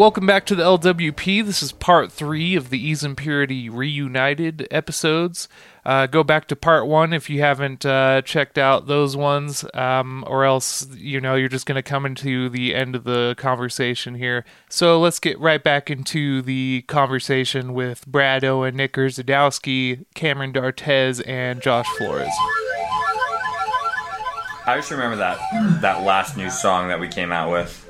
Welcome back to the LWP. This is part three of the Eve's Impurity Reunited episodes. Uh, go back to part one if you haven't uh, checked out those ones, um, or else you know you're just going to come into the end of the conversation here. So let's get right back into the conversation with Brad Owen, Nick Zadowski, Cameron D'Artez, and Josh Flores. I just remember that that last new song that we came out with.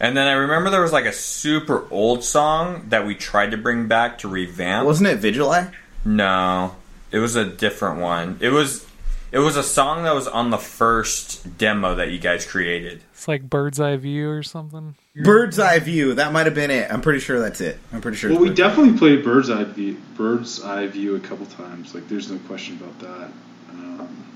And then I remember there was like a super old song that we tried to bring back to revamp. Wasn't it Vigili? No, it was a different one. It was it was a song that was on the first demo that you guys created. It's like Bird's Eye View or something. Bird's Eye View. That might have been it. I'm pretty sure that's it. I'm pretty sure. Well, we Bird's- definitely played Bird's Eye View, Bird's Eye View a couple times. Like, there's no question about that. Um,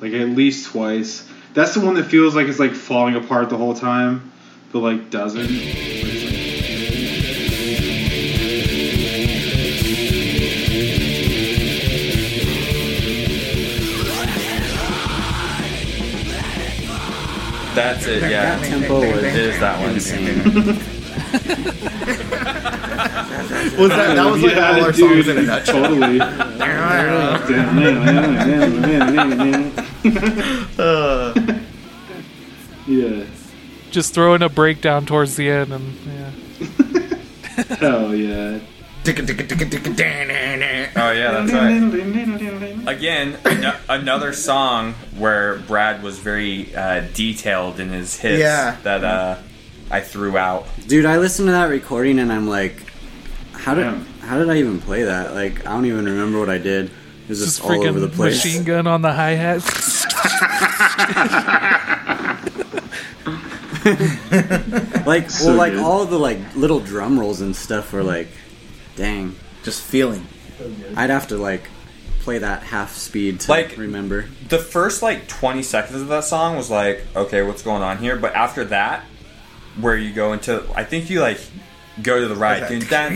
like at least twice. That's the one that feels like it's like falling apart the whole time, but like doesn't. That's it. Yeah, That tempo is that one. insane. was that? That was like Yeah, all our dude, songs in a nutshell. Totally. Uh, yeah. Just throwing a breakdown towards the end, and yeah. Hell yeah. Oh yeah, that's right. Again, an- another song where Brad was very uh, detailed in his hits Yeah. that uh, I threw out. Dude, I listened to that recording and I'm like, how did Yeah. how did I even play that? Like, I don't even remember what I did. It was just, Just all over the freaking place. machine gun on the hi hat. Like, So well, like good. all the like little drum rolls and stuff were like, dang. just feeling. Oh, I'd have to like play that half speed to Like- remember. The first like 20 seconds of that song was like, okay, what's going on here? But after that, where you go into, I think you like go to the right, doing that,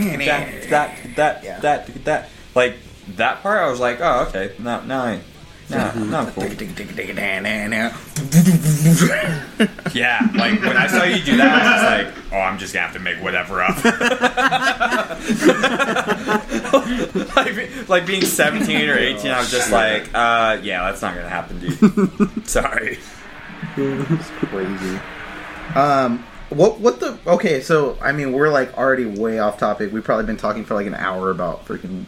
that, that, that, that, that, like that part. I was like, oh, okay, now, now, I, now, now cool. Yeah, like when I saw you do that, I was just like, oh, I'm just gonna have to make whatever up. like, like being 17 or 18, I was just like, uh, yeah, that's not gonna happen, dude. Sorry. It's crazy. Um, what what the? Okay, so I mean, we're like already way off topic. We've probably been talking for like an hour about freaking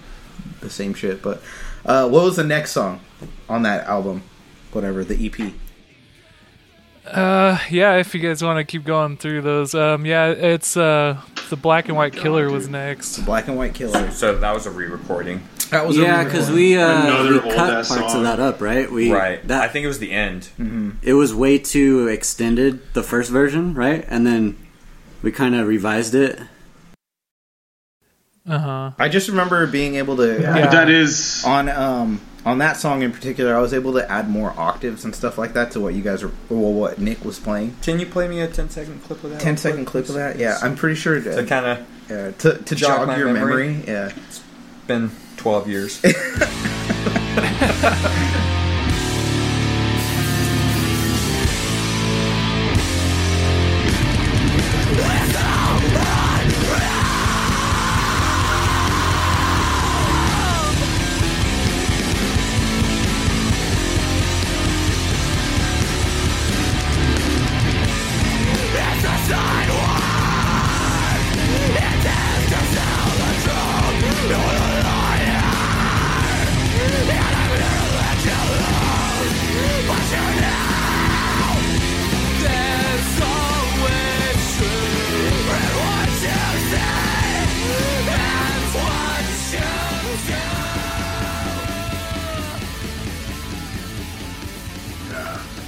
the same shit. But uh, what was the next song on that album? Whatever the EP. Uh, yeah, if you guys want to keep going through those, um, yeah, it's uh, the Black and White Killer was next. Black and White Killer. So that was a re-recording, That was Yeah, because we uh, Another we old cut ass parts song. of that up, right? We right? That I think it was the end. it was way too extended the first version, right? And then we kind of revised it. Uh huh. I just remember being able to But that is. on um on that song in particular. I was able to add more octaves and stuff like that to what you guys were, well, what Nick was playing. Can you play me a 10 second clip of that? 10 second clip of that. Yeah, I'm pretty sure To to, kind of uh, to, to jog jog, your memory. memory. Yeah. been 12 years.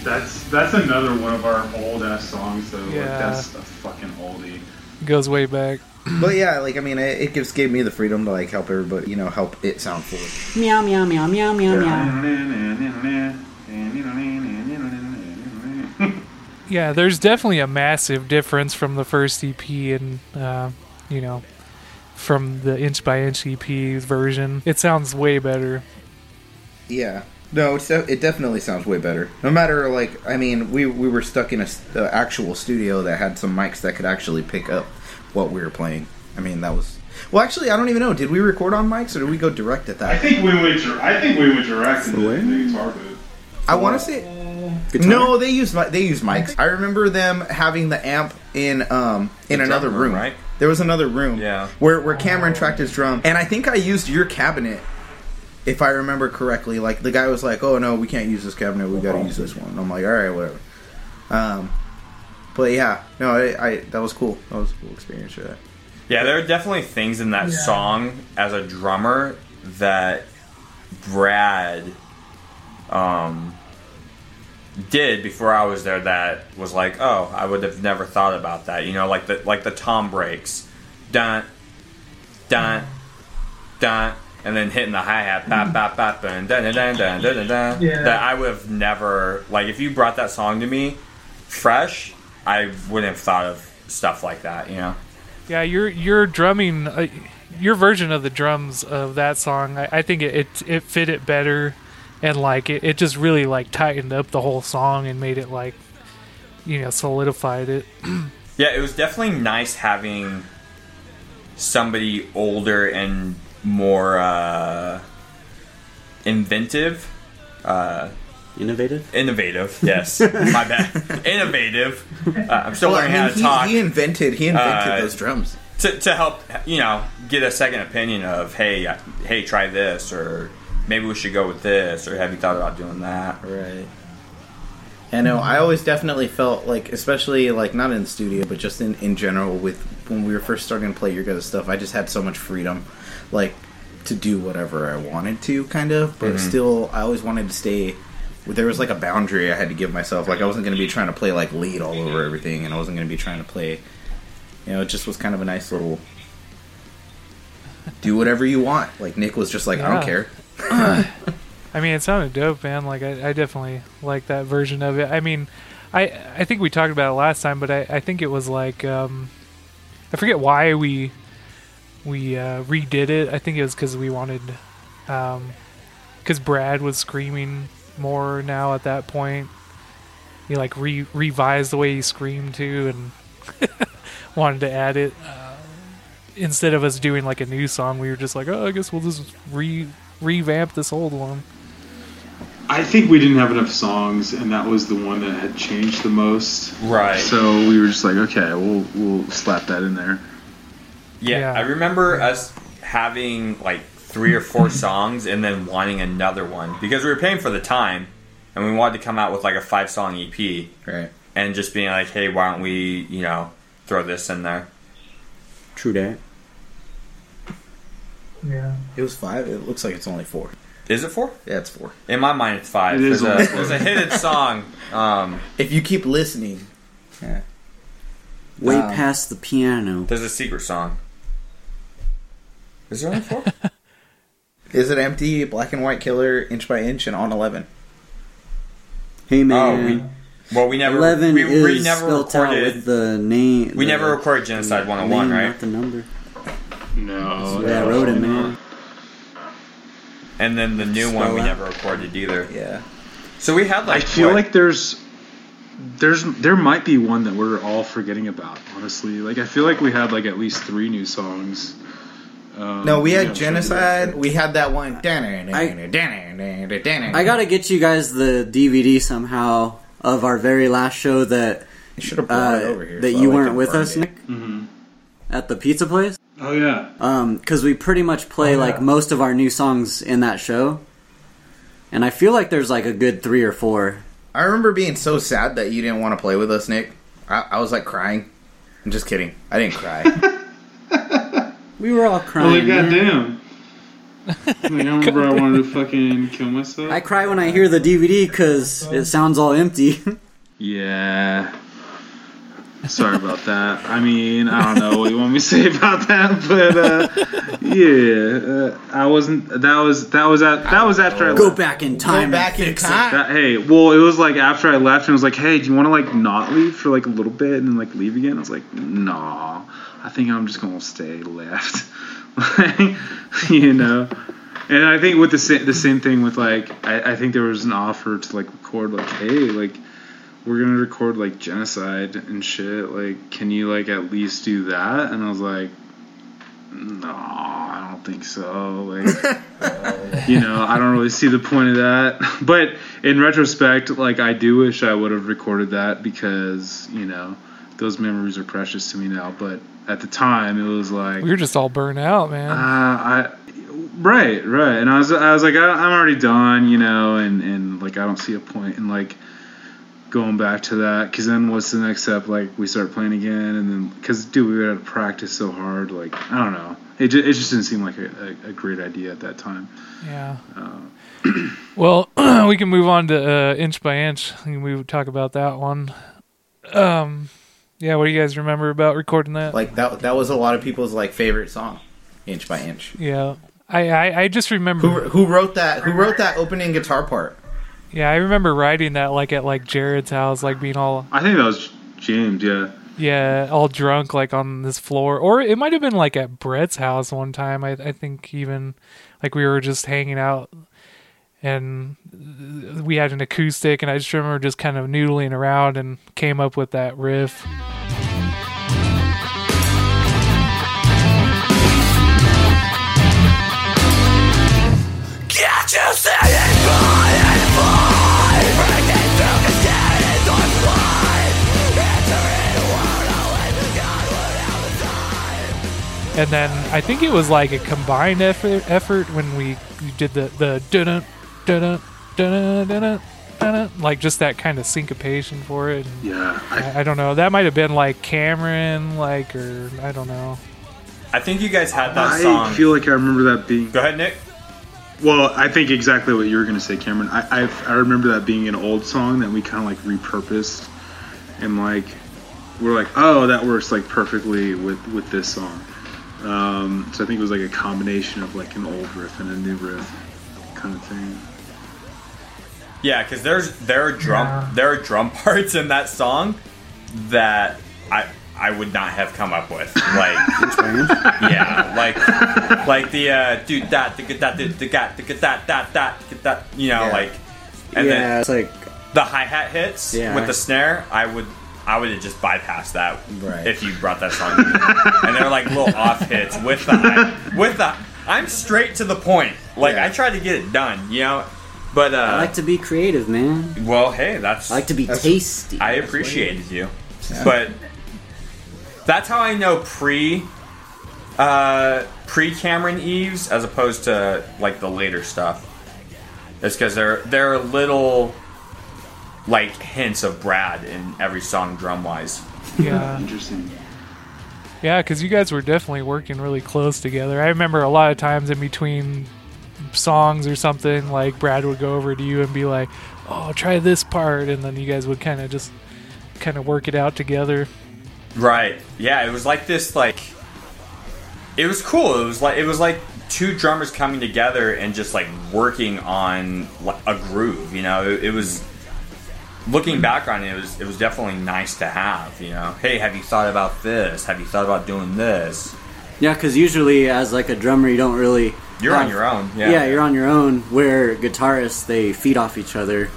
That's that's another one of our old ass songs though. Like, Yeah. that's a fucking oldie. Goes way back. But yeah, like I mean, it, it gives gave me the freedom to like help everybody, you know, help it sound full. Meow meow meow meow meow meow. Yeah, there's definitely a massive difference from the first EP and, uh, you know, from the inch by inch EP version. It sounds way better. Yeah, No, it's de- it definitely sounds way better. No matter like, I mean, we we were stuck in a uh, actual studio that had some mics that could actually pick up what we were playing. I mean, that was well. Actually, I don't even know. Did we record on mics or did we go direct at that? I think we went. dir- I think we went direct into Where? the guitar bit. I want to say Guitar? no. They used mi- they used mics. I remember them having the amp in um in The another room, room. right? There was another room. Yeah. Where where Cameron tracked his drum, and I think I used your cabinet. If I remember correctly, like the guy was like, "Oh no, we can't use this cabinet. We got to use this one." I'm like, "All right, whatever." Um, but yeah, no, I, I that was cool. That was a cool experience for that. Yeah, there are definitely things in that Yeah. song as a drummer that Brad um, did before I was there that was like, oh, I would have never thought about that. You know, like the like the tom breaks, dun, dun, dun, and then hitting the hi hat, bap bap bap, and dun dun dun dun dun dun. dun. Yeah. That I would have never like if you brought that song to me fresh, I wouldn't have thought of stuff like that. You know. Yeah, your your drumming, uh, your version of the drums of that song, I, I think it, it it fit it better, and like it, it just really like tightened up the whole song and made it like, you know, solidified it. Yeah, it was definitely nice having somebody older and more uh, inventive, uh, Innovative? innovative. Yes, my bad. Innovative. Uh, I'm still Well, learning how to he, talk he invented he invented Uh, those drums. to, to help you know get a second opinion of hey uh, hey try this or maybe we should go with this or have you thought about doing that? Right. I know. I always definitely felt like, especially like not in the studio, but just in in general, with when we were first starting to play your guys' stuff, I just had so much freedom, like to do whatever I wanted to, kind of. But still, I always wanted to stay. There was like a boundary I had to give myself. Like I wasn't going to be trying to play like lead all over everything, and I wasn't going to be trying to play. You know, it just was kind of a nice little. Do whatever you want. Like Nick was just like, I don't care. I mean, it sounded dope, man. Like I, I definitely like that version of it. I mean, I I think we talked about it last time, but I, I think it was like um, I forget why we we uh, redid it. I think it was because we wanted because Brad was screaming more now at that point. He like re revised the way he screamed too, and wanted to add it. Uh, instead of us doing like a new song, we were just like, oh, I guess we'll just re revamp this old one. I think we didn't have enough songs, and that was the one that had changed the most. Right. So we were just like, okay, we'll we'll slap that in there. Yeah, Yeah. I remember us having like three or four songs and then wanting another one because we were paying for the time and we wanted to come out with like a five song EP Right. and just being like, hey, why don't we, you know, throw this in there? True that. Yeah. It was five. It looks like it's only four. Is it four? Yeah, it's four. In my mind, it's five. It is there's, only a, there's a hidden song. Um, If you keep listening, yeah. Way Um, past the piano. there's a secret song. Is there only four? Is it empty? Black and white killer, inch by inch, and on eleven. Hey oh, man. we, well, we never, Eleven we, is we never spelled out recorded. with the name. we the never recorded Genocide 101, name, oh right? Not the number. No, Yeah, I wrote it, man. And then the new one we out. never recorded either. Yeah. So we had like. I feel what, like there's there's there might be one that we're all forgetting about. Honestly, like I feel like we had like at least three new songs. Um, No, we had genocide. We had that one. I I gotta get you guys the DVD somehow of our very last show that you should have brought it uh, over here. that so you weren't with us, it. Nick, Mhm. at the pizza place. Oh yeah, Um, because we pretty much play Oh, like most of our new songs in that show, and I feel like there's like a good three or four. I remember being so sad that you didn't want to play with us, Nick. I, I was like crying. I'm just kidding. I didn't cry. We were all oh crying. like man. goddamn. like, I remember I wanted to fucking kill myself. I cry when I hear the DVD because it sounds all empty. Yeah. Sorry about that. I mean, I don't know what you want me to say about that, but uh, yeah, uh, I wasn't. That was that was at that was after I Go left. back in time. Go back in time. That, hey, well, it was like after I left, and it was like, hey, do you want to like not leave for like a little bit and then like leave again? I was like, nah, I think I'm just gonna stay left. Like, you know, and I think with the same the same thing with like I, I think there was an offer to like record like hey like we're gonna record like genocide and shit like can you like at least do that? And I was like no I don't think so like you know I don't really see the point of that. But in retrospect like I do wish I would have recorded that because you know those memories are precious to me now but at the time it was like We were just all burnt out, man. uh, I right, right, and I was, I was like, I, I'm already done, you know, and and like I don't see a point in like going back to that, because then what's the next step? Like we start playing again, and then because dude, we had to practice so hard, like I don't know, it just, it just didn't seem like a, a, a great idea at that time. yeah. Uh, Well, we can move on to uh, inch by inch. We talk about that one. Um, yeah. What do you guys remember about recording that? Like that that was a lot of people's like favorite song, inch by inch. yeah. I, I, I just remember. Who who wrote that? Who wrote that opening guitar part? Yeah, I remember writing that like at like Jared's house, like being all I think that was James, yeah. yeah, all drunk like on this floor, or it might have been like at Brett's house one time. I I think even like we were just hanging out, and we had an acoustic, and I just remember just kind of noodling around and came up with that riff. And then I think it was like a combined effort effort when we did the the dun like just that kind of syncopation for it. And Yeah, I, I, I don't know. That might have been like Cameron, like or I don't know. I think you guys had that I song. I feel like I remember that being Go ahead, Nick. Well, I think exactly what you were going to say, Cameron. I, I I remember that being an old song that we kind of like repurposed, and like we're like, oh, that works like perfectly with with this song. Um, so I think it was like a combination of like an old riff and a new riff kind of thing. Yeah, because there's there are drum there are drum parts in that song that I I would not have come up with. Like yeah, like like the uh, dude that the get that the the got the that that that that you know Yeah. like and yeah, then it's like the hi hat hits Yeah. with the snare. I would I would have just bypassed that Right. if you brought that song. to me. and they're like little off hits with the hi- with the. I'm straight to the point. Like Yeah. I try to get it done, you know. But uh, I like to be creative, man. well, hey, that's I like to be tasty. I appreciated you, but that's how I know pre uh, pre Cameron Eves as opposed to like the later stuff. It's because there there are little like hints of Brad in every song drum wise. Yeah, Interesting. yeah, because you guys were definitely working really close together. I remember a lot of times in between songs or something, like Brad would go over to you and be like, "Oh, try this part," and then you guys would kind of just kind of work it out together. Right. Yeah, it was like this like it was cool. It was like it was like two drummers coming together and just like working on like, a groove, you know. It, it was looking back on it, it was it was definitely nice to have, you know. Hey, have you thought about this? Have you thought about doing this? Yeah, because usually as like a drummer, you don't really. You're on your own. Yeah. Yeah. you're on your own. Where guitarists they feed off each other,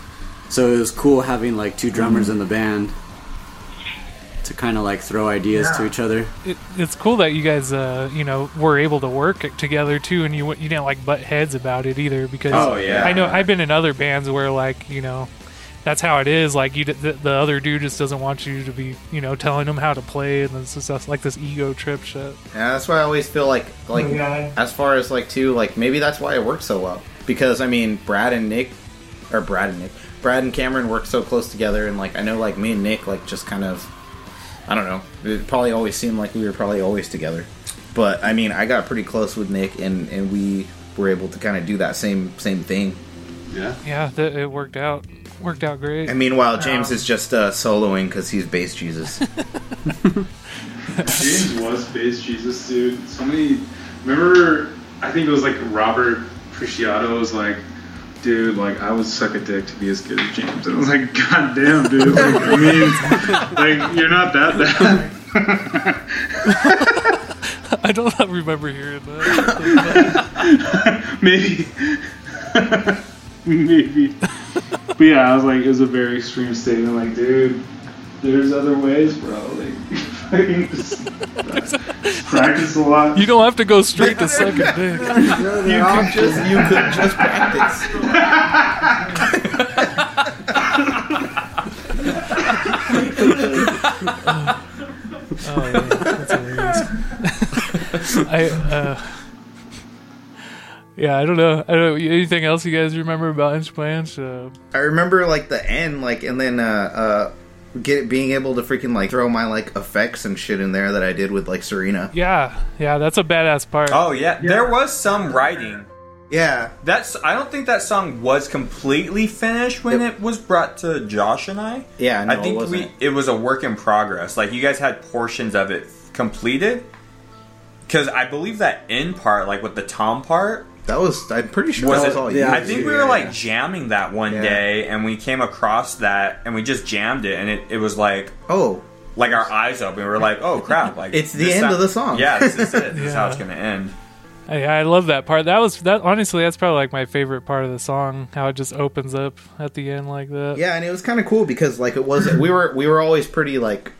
so it was cool having like two drummers Mm-hmm. in the band to kind of like throw ideas to each other. It, it's cool that you guys, uh, you know, were able to work together too, and you you didn't like butt heads about it either. Because Oh, yeah. I know I've been in other bands where like you know. That's how it is. Like you, the, the other dude just doesn't want you to be, you know, telling him how to play, and it's just like this ego trip shit. Yeah, that's why I always feel like like Yeah. as far as like too like maybe that's why it worked so well because I mean Brad and Nick or Brad and Nick Brad and Cameron worked so close together and like I know like me and Nick like just kind of I don't know it probably always seemed like we were probably always together but I mean I got pretty close with Nick and and we were able to kind of do that same same thing Yeah. Yeah, th- it worked out. Worked out great. and meanwhile James is just uh, soloing because he's bass Jesus James was bass Jesus, dude. So many. Remember, I think it was like Robert Preciado was like, dude, like I would suck a dick to be as good as James. And I was like, God damn, dude. Like, I mean, like you're not that bad. I don't remember hearing that. maybe, maybe. But yeah, I was like, it was a very extreme statement. Like, dude, there's other ways, bro. Like, practice a lot. You don't have to go straight to second dick. You could just you could just practice. Oh, yeah, that's hilarious. I, uh, yeah, I don't know. I don't. Anything else you guys remember about Inch by Inch? Uh, I remember like the end, like, and then uh, uh, get being able to freaking like throw my like effects and shit in there that I did with like Serena. yeah, yeah, that's a badass part. Oh yeah, there was some writing. Yeah, That's I don't think that song was completely finished when Yep. it was brought to Josh and I. Yeah, no, I think it wasn't. we it was a work in progress. Like you guys had portions of it completed. Because I believe that end part, like with the tom part, that was. I'm pretty sure was that it? was all. yeah, you. I think we were yeah. like jamming that one Yeah. day, and we came across that, and we just jammed it, and it, it was like oh, like our eyes open. We were like, oh crap! Like It's the end sou- of the song. Yeah, this is it. This is how it's gonna end. I, I love that part. That was that. Honestly, that's probably like my favorite part of the song. How it just opens up at the end like that. yeah, and it was kind of cool because like it was. we were we were always pretty like.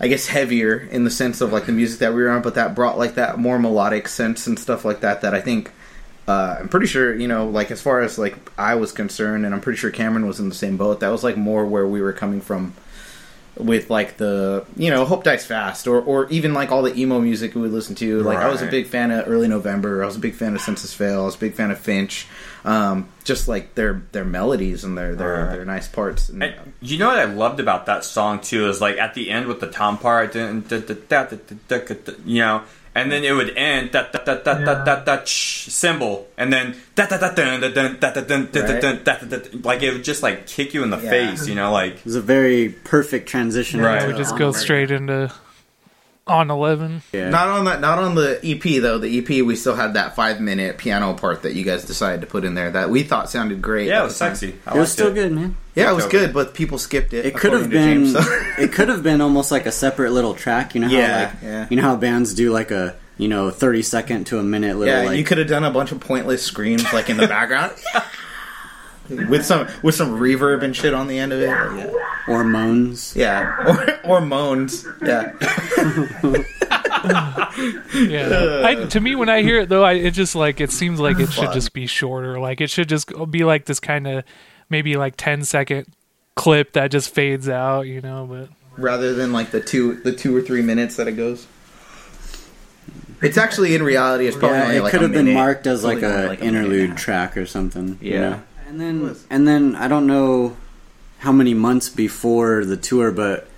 I guess heavier in the sense of like the music that we were on, but that brought like that more melodic sense and stuff like that. That I think uh, I'm pretty sure, you know, like as far as like I was concerned, and I'm pretty sure Cameron was in the same boat. That was like more where we were coming from with like the you know Hope Dies Fast or or even like all the emo music we listened to. Like right. I was a big fan of Early November. I was a big fan of Senses Fail. I was a big fan of Finch. Um, just like their their melodies and their their, right. their nice parts. And, and, you know what I loved about that song too is like at the end with the tom part, you know and then it would end that that that that that that that cymbal, and then that that that dun dun dun dun dun dun dun Right. dun dun dun dun like it would just like kick you in the face, you know, like It was a very perfect transition. Right. into We just go straight into on eleven. Yeah. Not on that. Not on the EP though. The EP we still had that five minute piano part that you guys decided to put in there that we thought sounded great. yeah, it was sexy. I it was liked still good, man. Yeah, it was good, but people skipped it. It could have been. James, so- it could have been almost like a separate little track. You know how Yeah, like yeah. you know how bands do like a you know thirty second to a minute little yeah, like you could have done a bunch of pointless screams like in the background. With some with some reverb and shit on the end of it. Yeah, or moans. yeah. Or, or moans. Yeah, Yeah. I, to me, when I hear it though, I, it just like it seems like it should just be shorter. Like it should just be like this kind of maybe like 10 second clip that just fades out. You know, but rather than like the two the two or three minutes that it goes. It's actually in reality, it's probably Yeah, only it like could a have been minute. marked as It's like only a like a minute and a interlude half. track or something. you Yeah. know? And then and then I don't know how many months before the tour, but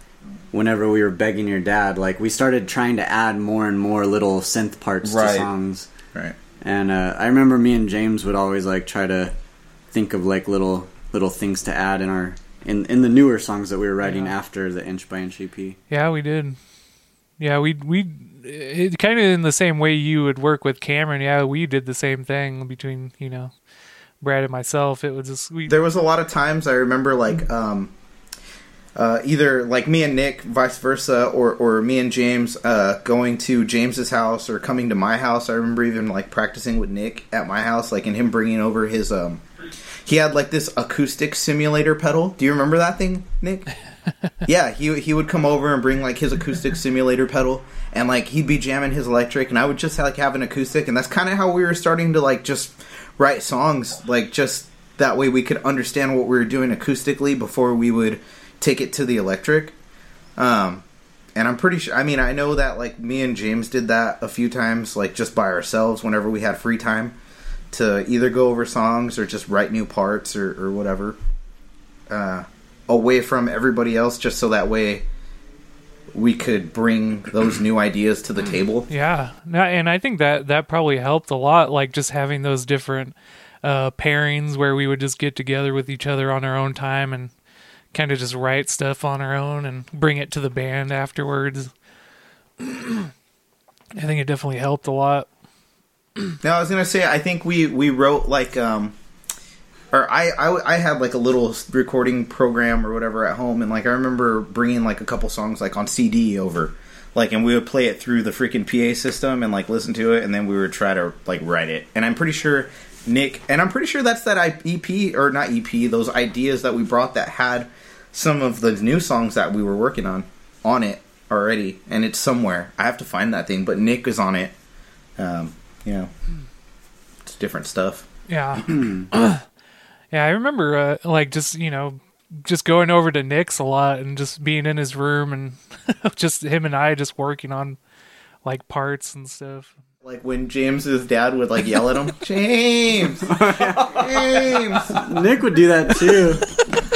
whenever we were begging your dad, like we started trying to add more and more little synth parts Right. to songs. Right. And uh, I remember me and James would always like try to think of like little little things to add in our in in the newer songs that we were writing Yeah. after the inch by inch EP. yeah, we did. Yeah, we we it kind of in the same way you would work with Cameron. Yeah, we did the same thing between you know Brad and myself. It was just we there was a lot of times I remember like um uh, either like me and Nick, vice versa, or or me and James uh, going to James's house or coming to my house. I remember even like practicing with Nick at my house, like and him bringing over his um. He had like this acoustic simulator pedal. Do you remember that thing, Nick? yeah, he he would come over and bring like his acoustic simulator pedal, and like he'd be jamming his electric, and I would just like have an acoustic, and that's kind of how we were starting to like just write songs, like just that way we could understand what we were doing acoustically before we would take it to the electric. Um, and I'm pretty sure. I mean, I know that like me and James did that a few times, like just by ourselves whenever we had free time to either go over songs or just write new parts or, or whatever. Uh, away from everybody else, just so that way we could bring those new ideas to the table. Yeah, and I think that that probably helped a lot. Like just having those different uh, pairings where we would just get together with each other on our own time and kind of just write stuff on our own and bring it to the band afterwards. I think it definitely helped a lot. No, I was gonna say I think we we wrote like um or I, I I had like a little recording program or whatever at home, and like I remember bringing like a couple songs like on CD over, like, and we would play it through the freaking PA system and like listen to it, and then we would try to like write it. And I'm pretty sure Nick, and I'm pretty sure that's that EP or not EP, those ideas that we brought that had some of the new songs that we were working on on it already, and it's somewhere. I have to find that thing, but Nick is on it. Um, you know, it's different stuff. Yeah. yeah, I remember uh, like just, you know, just going over to Nick's a lot and just being in his room and just him and I just working on like parts and stuff. Like when James's dad would like yell at him, James, James. Nick would do that too.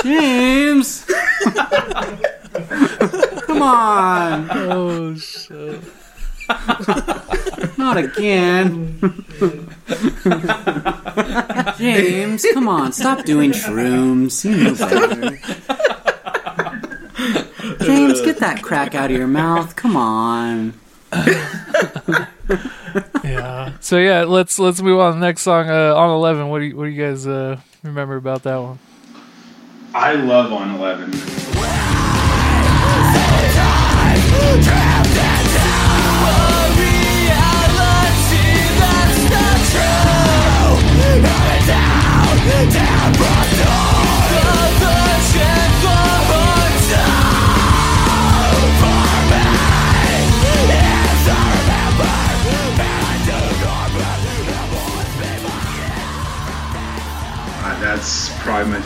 James, come on, Oh shit. Not again. James, come on, stop doing shrooms. You know better. James, get that crack out of your mouth. Come on. yeah. So yeah, let's let's move on to the next song uh, on 11. What do you, what do you guys uh, remember about that one? I love on 11.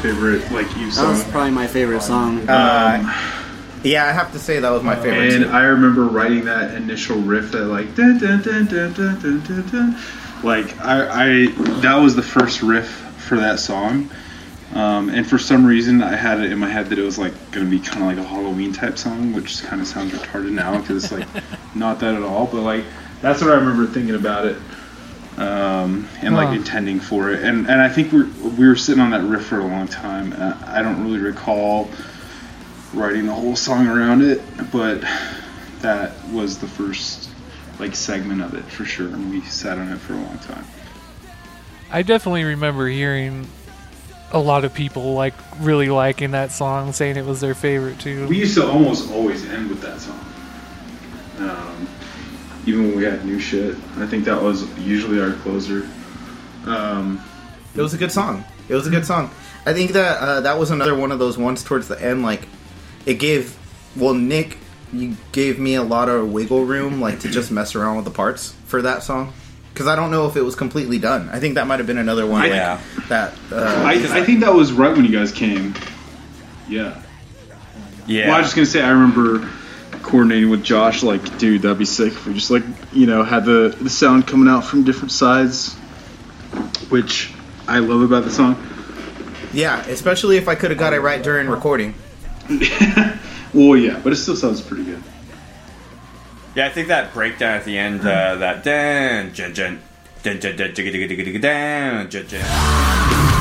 Favorite like Eve That song. was probably my favorite song. Uh, yeah, I have to say that was my favorite. And too. I remember writing that initial riff that like dun, dun, dun, like I, I that was the first riff for that song. Um, and for some reason, I had it in my head that it was like going to be kind of like a Halloween type song, which kind of sounds retarded now because it's like not that at all. But like that's what I remember thinking about it, um, and like intending for it. And and I think we we were sitting on that riff for a long time. I don't really recall writing the whole song around it, but that was the first like segment of it for sure, and we sat on it for a long time. I definitely remember hearing a lot of people like really liking that song, saying it was their favorite too. We used to almost always end with that song, um, even when we had new shit. I think that was usually our closer. Um, It was a good song. It was a good song. I think that uh, that was another one of those ones towards the end. Like, it gave. Well, Nick, you gave me a lot of wiggle room, like to just mess around with the parts for that song. Because I don't know if it was completely done. I think that might have been another one. like, Yeah. That. Uh, I, I think that was right when you guys came. Yeah. Yeah. Well, I was just gonna say I remember coordinating with Josh, like, dude, that'd be sick if we just like, you know, had the the sound coming out from different sides, which I love about the song. yeah, especially if I could have got it right during recording. Well, yeah, but it still sounds pretty good. Yeah, I think that breakdown at the end, uh, that dun dun dun dun dun dun dun dun dun dun dun dun. That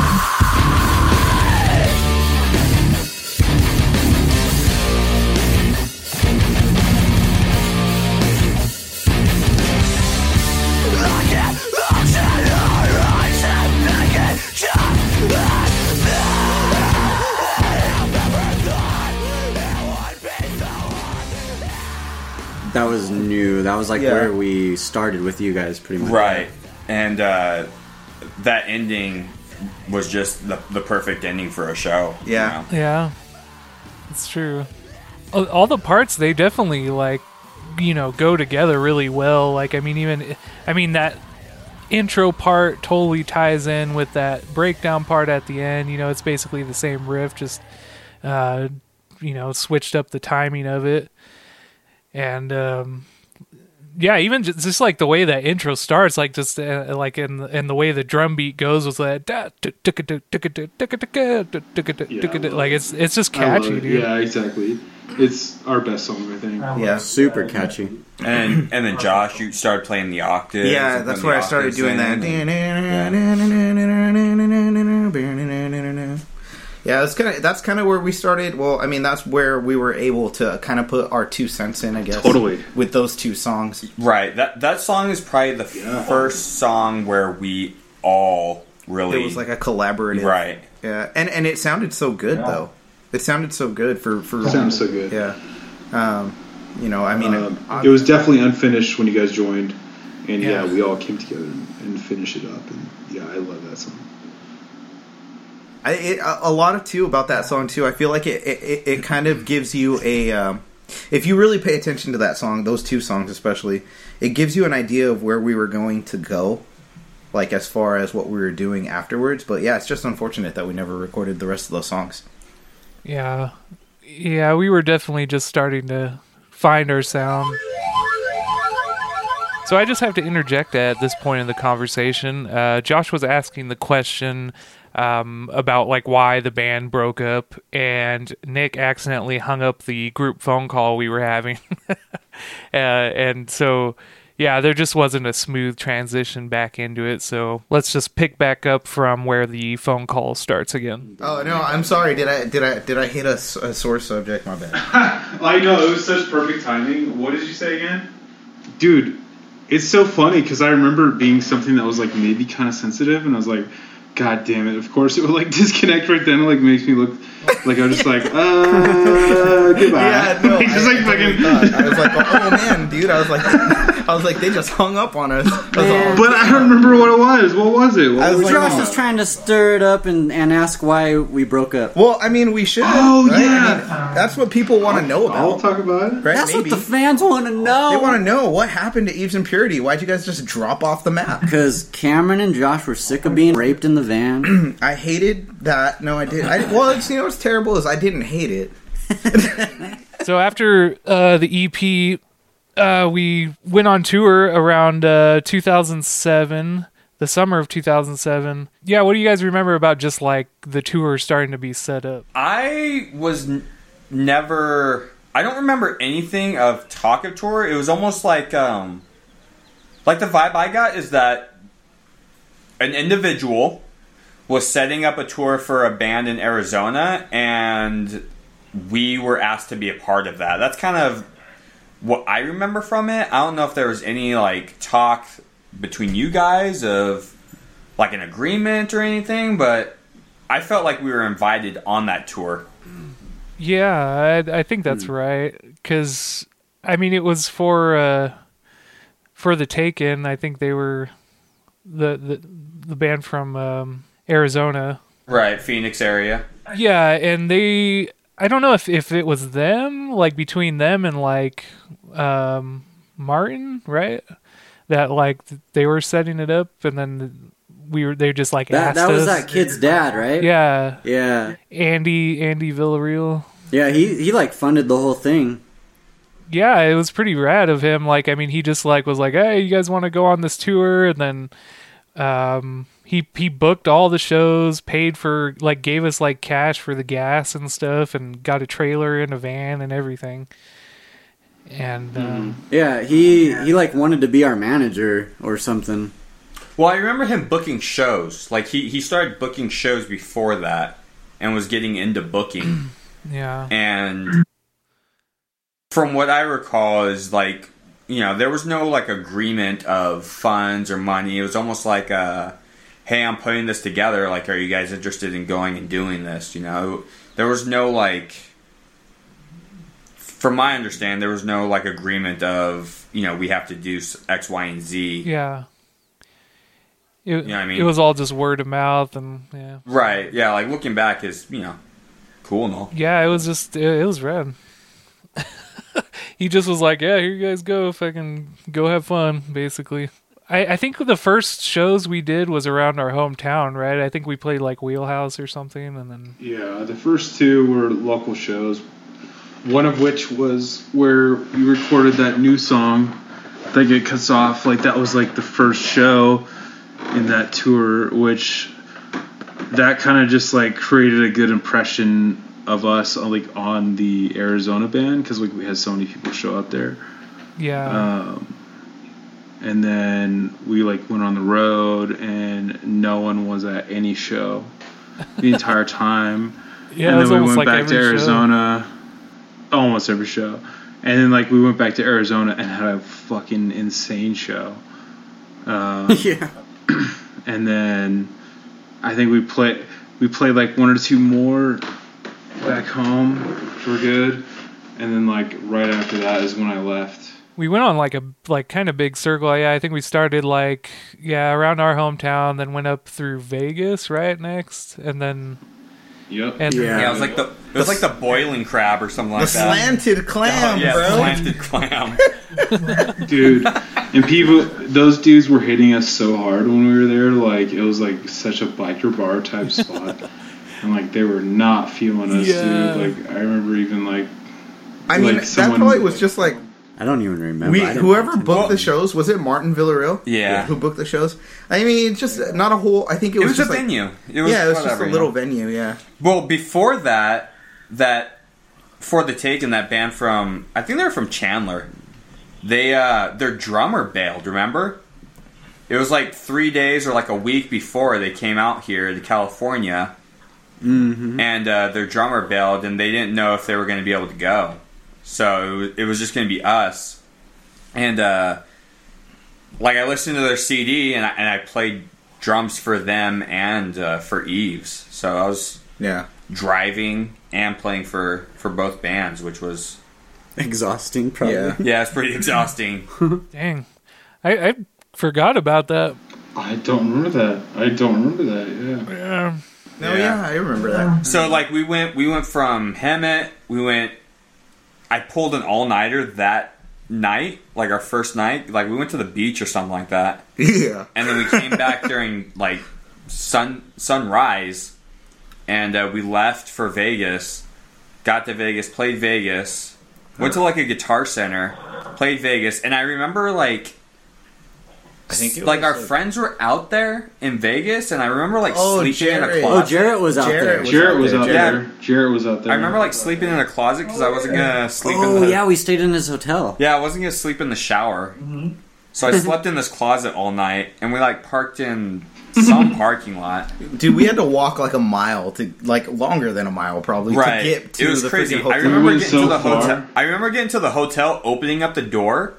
was like Yeah. where we started with you guys, pretty much. Right, and uh, that ending was just the the perfect ending for a show. you Yeah. know? Yeah, it's true. All all the parts they definitely like, you know, go together really well. Like, I mean, even, I mean that intro part totally ties in with that breakdown part at the end. You know, it's basically the same riff, just, uh, you know, switched up the timing of it, and um, yeah, even just, just, like the way that intro starts, like just uh, like in in the way the drum beat goes was like like it's it's just catchy, it. dude. Yeah, exactly. It's our best song, I think. I yeah, super catchy. And and then Josh, you started playing the octave. Yeah, that's where I started doing that. And... Yeah, that's kind of that's kind of where we started. Well, I mean, that's where we were able to kind of put our two cents in, I guess. Totally. With those two songs. Right. That that song is probably the Yeah. first song where we all really. It was like a collaborative, right. Yeah, and and it sounded so good Yeah. though. It sounded so good for for Sounds so good. yeah. Um, you know, I mean, Um, I- it was definitely unfinished when you guys joined, and yeah, Yeah. we all came together and, and finished it up. And yeah, I love that song. I, it, a lot of too about that song too. I feel like it it, it, it kind of gives you a um, if you really pay attention to that song, those two songs especially, it gives you an idea of where we were going to go, like as far as what we were doing afterwards. But yeah, it's just unfortunate that we never recorded the rest of those songs. Yeah. Yeah, we were definitely just starting to find our sound. So I just have to interject at this point in the conversation. Uh, Josh was asking the question um, about like why the band broke up, and Nick accidentally hung up the group phone call we were having, uh, and so yeah, there just wasn't a smooth transition back into it. So let's just pick back up from where the phone call starts again. Oh no, I'm sorry. Did I did I did I hit a sore subject? My bad. I know it was such perfect timing. What did you say again, dude? It's so funny because I remember being something that was like maybe kind of sensitive, and I was like, God damn it! Of course it would like disconnect right then. It like makes me look like I'm just like, uh, goodbye. Yeah, no, Like, just like I fucking. thought- I was like, oh man, dude. I was like, I was like, they just hung up on us. I But I don't remember what it was. What was it? What I was was like, Josh was trying to stir it up and, and ask why we broke up. well, I mean, we should. Oh, right? I yeah. mean, that's what people want to know I'll about, talk about it. right? That's Maybe. what the fans want to know. They want to know what happened to Eve's Impurity. Why'd you guys just drop off the map? Because Cameron and Josh were sick of being raped in the van. I hated that. No, I did. I, well, it's, you know what's terrible is I didn't hate it. So after uh, the EP, uh, we went on tour around uh, 2007, the summer of 2007. Yeah, what do you guys remember about just like the tour starting to be set up? I was n- never. I don't remember anything of Talk of Tour. It was almost like, um, like the vibe I got is that an individual was setting up a tour for a band in Arizona, and we were asked to be a part of that. That's kind of what I remember from it. I don't know if there was any like talk between you guys of like an agreement or anything, but I felt like we were invited on that tour. Yeah, I, I think that's right. Because I mean, it was for uh, for the Taken. I think they were the the the band from um, Arizona. Right, Phoenix area. Yeah, and they I don't know if if it was them, like between them and like um Martin, right? That like they were setting it up and then we were they just like That, asked that was us. that kid's dad, right? Yeah, Yeah. Andy Andy Villarreal. Yeah, he, he like funded the whole thing. Yeah, it was pretty rad of him. Like, I mean, he just like was like, "Hey, you guys want to go on this tour?" And then, um, he he booked all the shows, paid for like gave us like cash for the gas and stuff, and got a trailer and a van and everything. And um, Yeah, he he like wanted to be our manager or something. Well, I remember him booking shows. Like he he started booking shows before that and was getting into booking. yeah, and from what I recall is like you know there was no like agreement of funds or money. It was almost like a hey, I'm putting this together. Like, are you guys interested in going and doing this? You know, there was no like. From my understanding, there was no like agreement of you know we have to do X, Y, and Z. yeah. It, Yeah, I mean- it was all just word of mouth, and yeah, Right? Yeah. Like looking back is you know cool and all. yeah, it was just it, it was rad. he just was like, "Yeah, here you guys go, fucking go have fun." Basically, I, I think the first shows we did was around our hometown, right? I think we played like Wheelhouse or something, and then Yeah, the first two were local shows. One of which was where we recorded that new song that get cuts off. Like that was like the first show in that tour, which that kind of just like created a good impression of us uh, like on the Arizona band because like we had so many people show up there. yeah, Um, and then we like went on the road and no one was at any show the entire time. yeah, and then we went like back to every show. Arizona, almost every show. And then like we went back to Arizona and had a fucking insane show. Uh, yeah. and then I think we play we played like one or two more back home, for good, and then like right after that is when I left. We went on like a like kind of big circle. Yeah, I think we started like yeah around our hometown, then went up through Vegas right next, and then Yep. and Yeah. Yeah, it was like the it was like the boiling crab or something The like that. The slanted clam, yeah, bro. slanted clam. dude. And people, those dudes were hitting us so hard when we were there. Like it was like such a biker bar type spot, and like they were not feeling us, Yeah. dude. Like I remember even like I mean, like, that probably was just like I don't even remember. we I didn't whoever pay attention. booked the shows. Was it Martin Villarreal? Yeah. who booked the shows? I mean, just not a whole. I think it It was, was a just like venue. It was yeah, it was just whatever, a you little know? venue. Yeah, Well, before that, that for the Taken that band from I think they were from Chandler. They uh their drummer bailed. Remember? It was like three days or like a week before they came out here to California, Mhm. and uh, their drummer bailed, and they didn't know if they were going to be able to go. So it was, just going to be us, and uh, like I listened to their CD and I, and I played drums for them and uh, for Eves. So I was yeah. driving and playing for for both bands, which was exhausting. Probably. Yeah. yeah, it's pretty exhausting. dang, I, I forgot about that. I don't remember that. I don't remember that. Yeah. Yeah. No, Yeah. yeah, I remember that. so like we went we went from Hemet, we went. I pulled an all nighter that night, like our first night. Like we went to the beach or something like that, Yeah, and then we came back during like sun sunrise, and uh, we left for Vegas. Got to Vegas, played Vegas, went to like a guitar center, played Vegas, and I remember like I think it like was, our friends were out there in Vegas, and I remember like Oh, sleeping in a Jared. Oh, closet. Jarrett was out Jarrett there. was Jarrett was out there. Jarrett was out there. I remember like sleeping in a closet because I oh, wasn't gonna sleep in Oh the yeah, we stayed in his hotel. yeah I wasn't gonna sleep in the shower. Mm-hmm. So I slept in this closet all night, and we like parked in some parking lot. dude, we had to walk like a mile to like longer than a mile probably Right, to get to it was the crazy. freaking I hotel. remember went getting to the far. hotel. I remember getting to the hotel, opening up the door,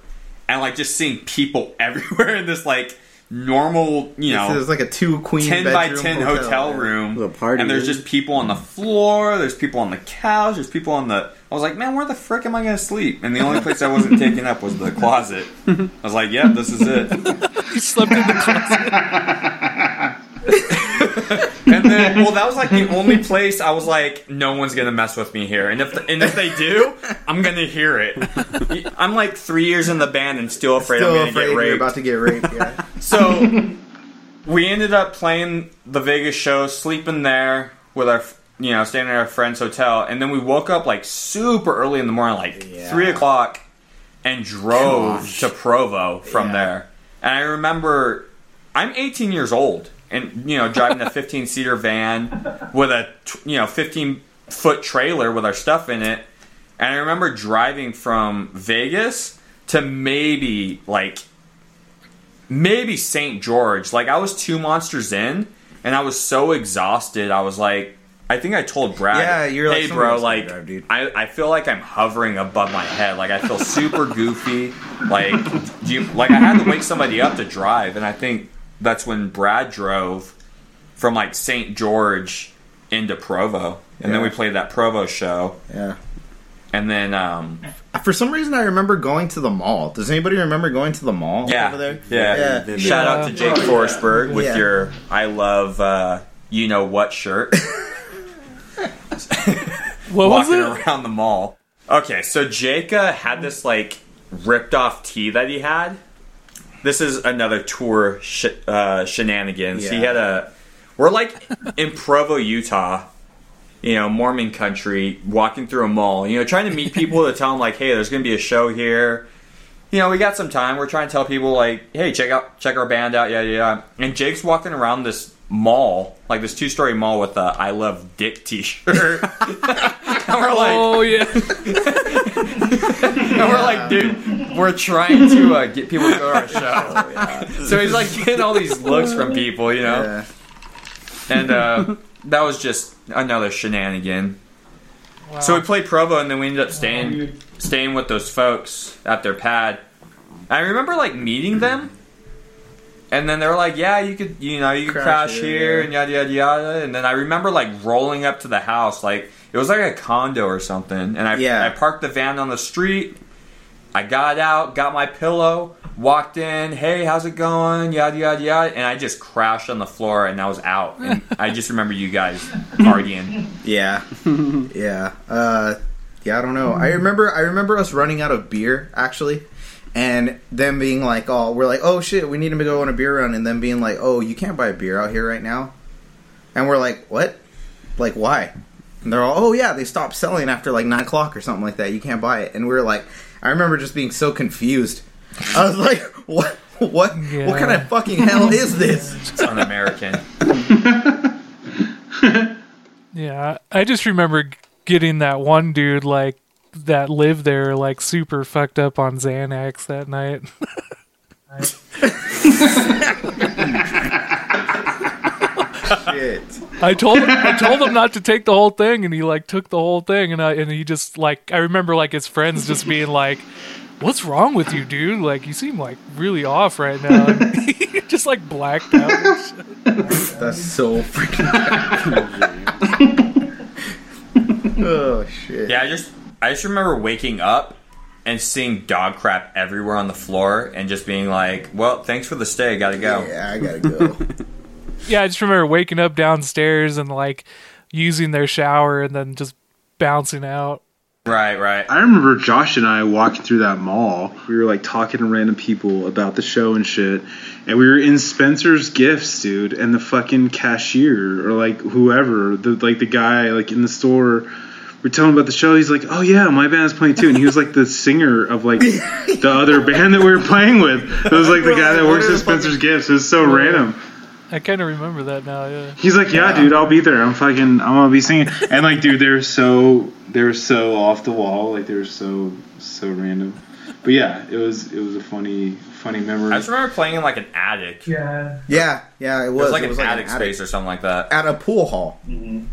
and like just seeing people everywhere in this like normal, you know, It was like a two queen ten by ten hotel, yeah. room, Little party, and there's just people on the floor. There's people on the couch. There's people on the. I was like, man, where the frick am I gonna sleep? And the only place I wasn't taking up was the closet. I was like, yeah, this is it. He slept in the closet. And then, well, that was like the only place I was like, no one's gonna mess with me here. And if and if they do, I'm gonna hear it. I'm like three years in the band and still afraid Still I'm gonna afraid get you're raped. about to get raped. Yeah. So we ended up playing the Vegas show, sleeping there with our, you know, staying at our friend's hotel, and then we woke up like super early in the morning, like Yeah. three o'clock, and drove Gosh. to Provo from Yeah. there. And I remember, I'm 18 years old, and you know, driving a 15 seater van with a you know, 15 foot trailer with our stuff in it. And I remember driving from Vegas to maybe like maybe St. George. Like I was two monsters in, and I was so exhausted. I was like, I think I told Brad, Yeah, you're like, hey, "Somebody bro, like drive, dude." I, I feel like I'm hovering above my head. Like I feel super goofy. Like do you like I had to wake somebody up to drive, and I think that's when Brad drove from like St. George into Provo, and then we played that Provo show, yeah. and then um, For some reason, I remember going to the mall. Does anybody remember going to the mall Yeah, over there? yeah. yeah. Shout out to Jake Oh, yeah. Forsberg with Yeah. your "I love uh, you know what" shirt. What was walking around the mall. Okay, so Jake uh, had this like ripped off tee that he had. This is another tour sh- uh, shenanigans. He had a. We're like in Provo, Utah. You know, Mormon country, walking through a mall. You know, trying to meet people to tell them like, hey, there's going to be a show here. You know, we got some time. We're trying to tell people like, hey, check out, check our band out, yeah, yeah. And Jake's walking around this mall, like this two-story mall with a "I love Dick" T-shirt. and we're like, Oh yeah. and we're like, dude, we're trying to uh, get people to go to our show. So he's like getting all these looks from people, you know. Yeah. And uh, that was just another shenanigan. So we played Provo, and then we ended up staying staying with those folks at their pad. I remember like meeting them, And then they were like, "Yeah, you could, you know, you could Crash crash, here, here yeah. and yada yada yada." And then I remember like rolling up to the house, like it was like a condo or something. And I, Yeah. I parked the van on the street. I got out, got my pillow, walked in. Hey, how's it going? Yada yada yada. And I just crashed on the floor, and I was out. And I just remember you guys partying. Yeah, yeah, uh, yeah. I don't know. I remember. I remember us running out of beer actually, and them being like, "Oh, we're like, oh shit, we need to go on a beer run," and them being like, "Oh, you can't buy a beer out here right now," and we're like, "What? Like why?" And they're all, "Oh yeah, they stopped selling after like nine o'clock or something like that. You can't buy it." And we're like, I remember just being so confused. I was like, "What? What? What kind of fucking hell is this?" It's un-American. Yeah, I just remember getting that one dude like that lived there like super fucked up on Xanax that night. Shit. I told him I told him not to take the whole thing, and he like took the whole thing, and I and he just like I remember like his friends just being like, "What's wrong with you, dude? Like you seem like really off right now." And he just like blacked out. and shit. That's so freaking. oh shit. Yeah, I just I just remember waking up and seeing dog crap everywhere on the floor and just being like, "Well, thanks for the stay. Gotta go." Yeah, I gotta go. Yeah, I just remember waking up downstairs and like using their shower and then just bouncing out. Right, right. I remember Josh and I walking through that mall. We were like talking to random people about the show and shit. And we were in Spencer's Gifts, dude, and the fucking cashier or like whoever, the like the guy like in the store we're telling him about the show. He's like, "Oh yeah, my band's playing too," and he was like the singer of like the other band that we were playing with. It was like the guy that works at Spencer's Gifts. It was so random. I kind of remember that now. Yeah. He's like, yeah, dude, I'll be there. I'm fucking, I'm gonna be singing. And like, dude, they're so, they're so off the wall. Like, they're so, so random. But yeah, it was, it was a funny, funny memory. I just remember playing in like an attic. Yeah. Yeah, yeah, it was. was like it an was attic an space or something like that. at a pool hall. Mm-hmm.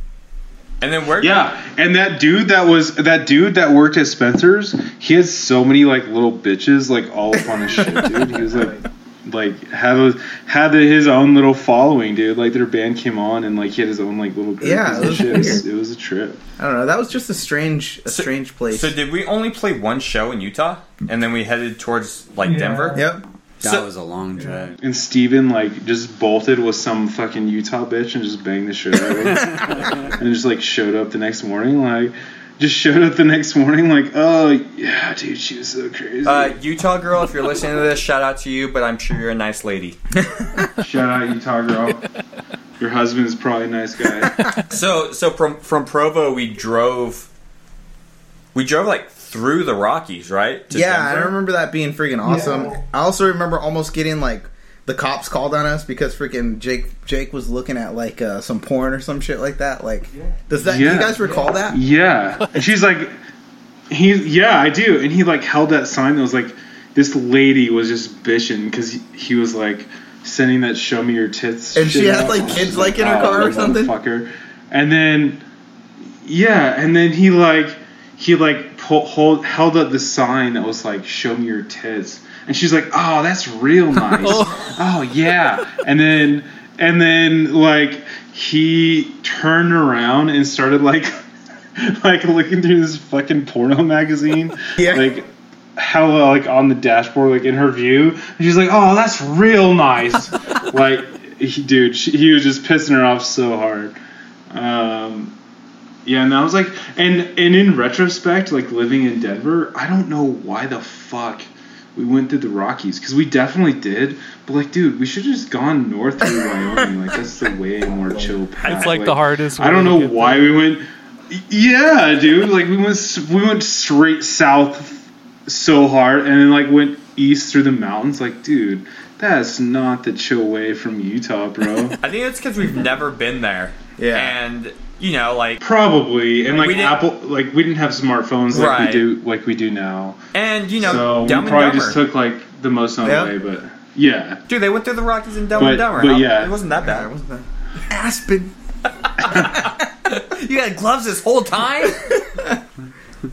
And then where? Yeah, and that dude that was that dude that worked at Spencer's, he had so many like little bitches like all up on his shit, dude. He was like like had a, had his own little following, dude. Like their band came on and like he had his own like little group Yeah, it was. It was, it was a trip. I don't know. That was just a strange, a So- strange place. So did we only play one show in Utah, and then we headed towards like Yeah. Denver? yep. That So- was a long drive. And Steven like just bolted with some fucking Utah bitch and just banged the shit out of her. and just like showed up the next morning, like just showed up the next morning, like, oh yeah, dude, she was so crazy. Uh, Utah girl, if you're listening to this, shout out to you. But I'm sure you're a nice lady. Shout out Utah girl. Your husband is probably a nice guy. So, so from from Provo, we drove. We drove like through the Rockies, right? to yeah, I remember that being freaking awesome. Yeah. I also remember almost getting like the cops called on us because freaking Jake Jake was looking at like uh, some porn or some shit like that. Like, does that? Do you guys recall that? Yeah, and she's like, he, yeah, I do. And he like held that sign that was like, this lady was just bitching because he, he was like sending that "show me your tits" And she had, like, kids, she's like, in her "Oh, car or something?" motherfucker." And then, yeah, and then he like he like pull, hold held up the sign that was like "show me your tits," and she's like, "Oh, that's real nice." oh yeah, and then and then like he turned around and started like like looking through this fucking porno magazine, Yeah. like hella like on the dashboard, like in her view, and she's like, "Oh, that's real nice." like, he, dude, she, he was just pissing her off so hard. Um, yeah, and I was like, and and in retrospect, like living in Denver, I don't know why the fuck we went through the Rockies because we definitely did. But like, dude, we should have just gone north through Wyoming. Like that's the way more chill path. It's like the hardest I don't way to know get why there. we went. Yeah, dude. Like we went we went straight south so hard, and then like went east through the mountains. Like, dude, that's not the chill way from Utah, bro. I think it's because we've never been there. Yeah. And you know, like, Probably, and Like, like Apple, like we didn't have smartphones like Right. we do, like we do now. and you know, so Dumb we probably Dumber. just took like the most on Yeah. the way, but yeah, Dude, they went through the Rockies and Dumb But- and Dumber. but yeah. it wasn't that Yeah, it bad. wasn't that- Aspen. You had gloves this whole time.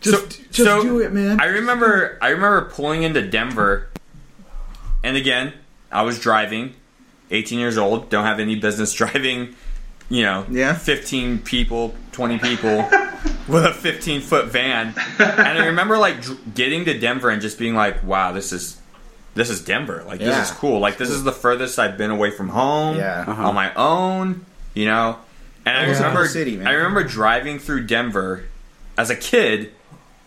Just, So- just so do it, man. I remember, I remember pulling into Denver, and again, I was driving, 18 years old, don't have any business driving, you know, Yeah. 15 people, 20 people with a 15 foot van. And I remember like dr- getting to Denver and just being like, wow, this is. This is Denver. Like Yeah. this is cool. Like this is the furthest I've been away from home Yeah. Uh-huh. on my own. You know, and I It's a cool remember city, man. I remember driving through Denver as a kid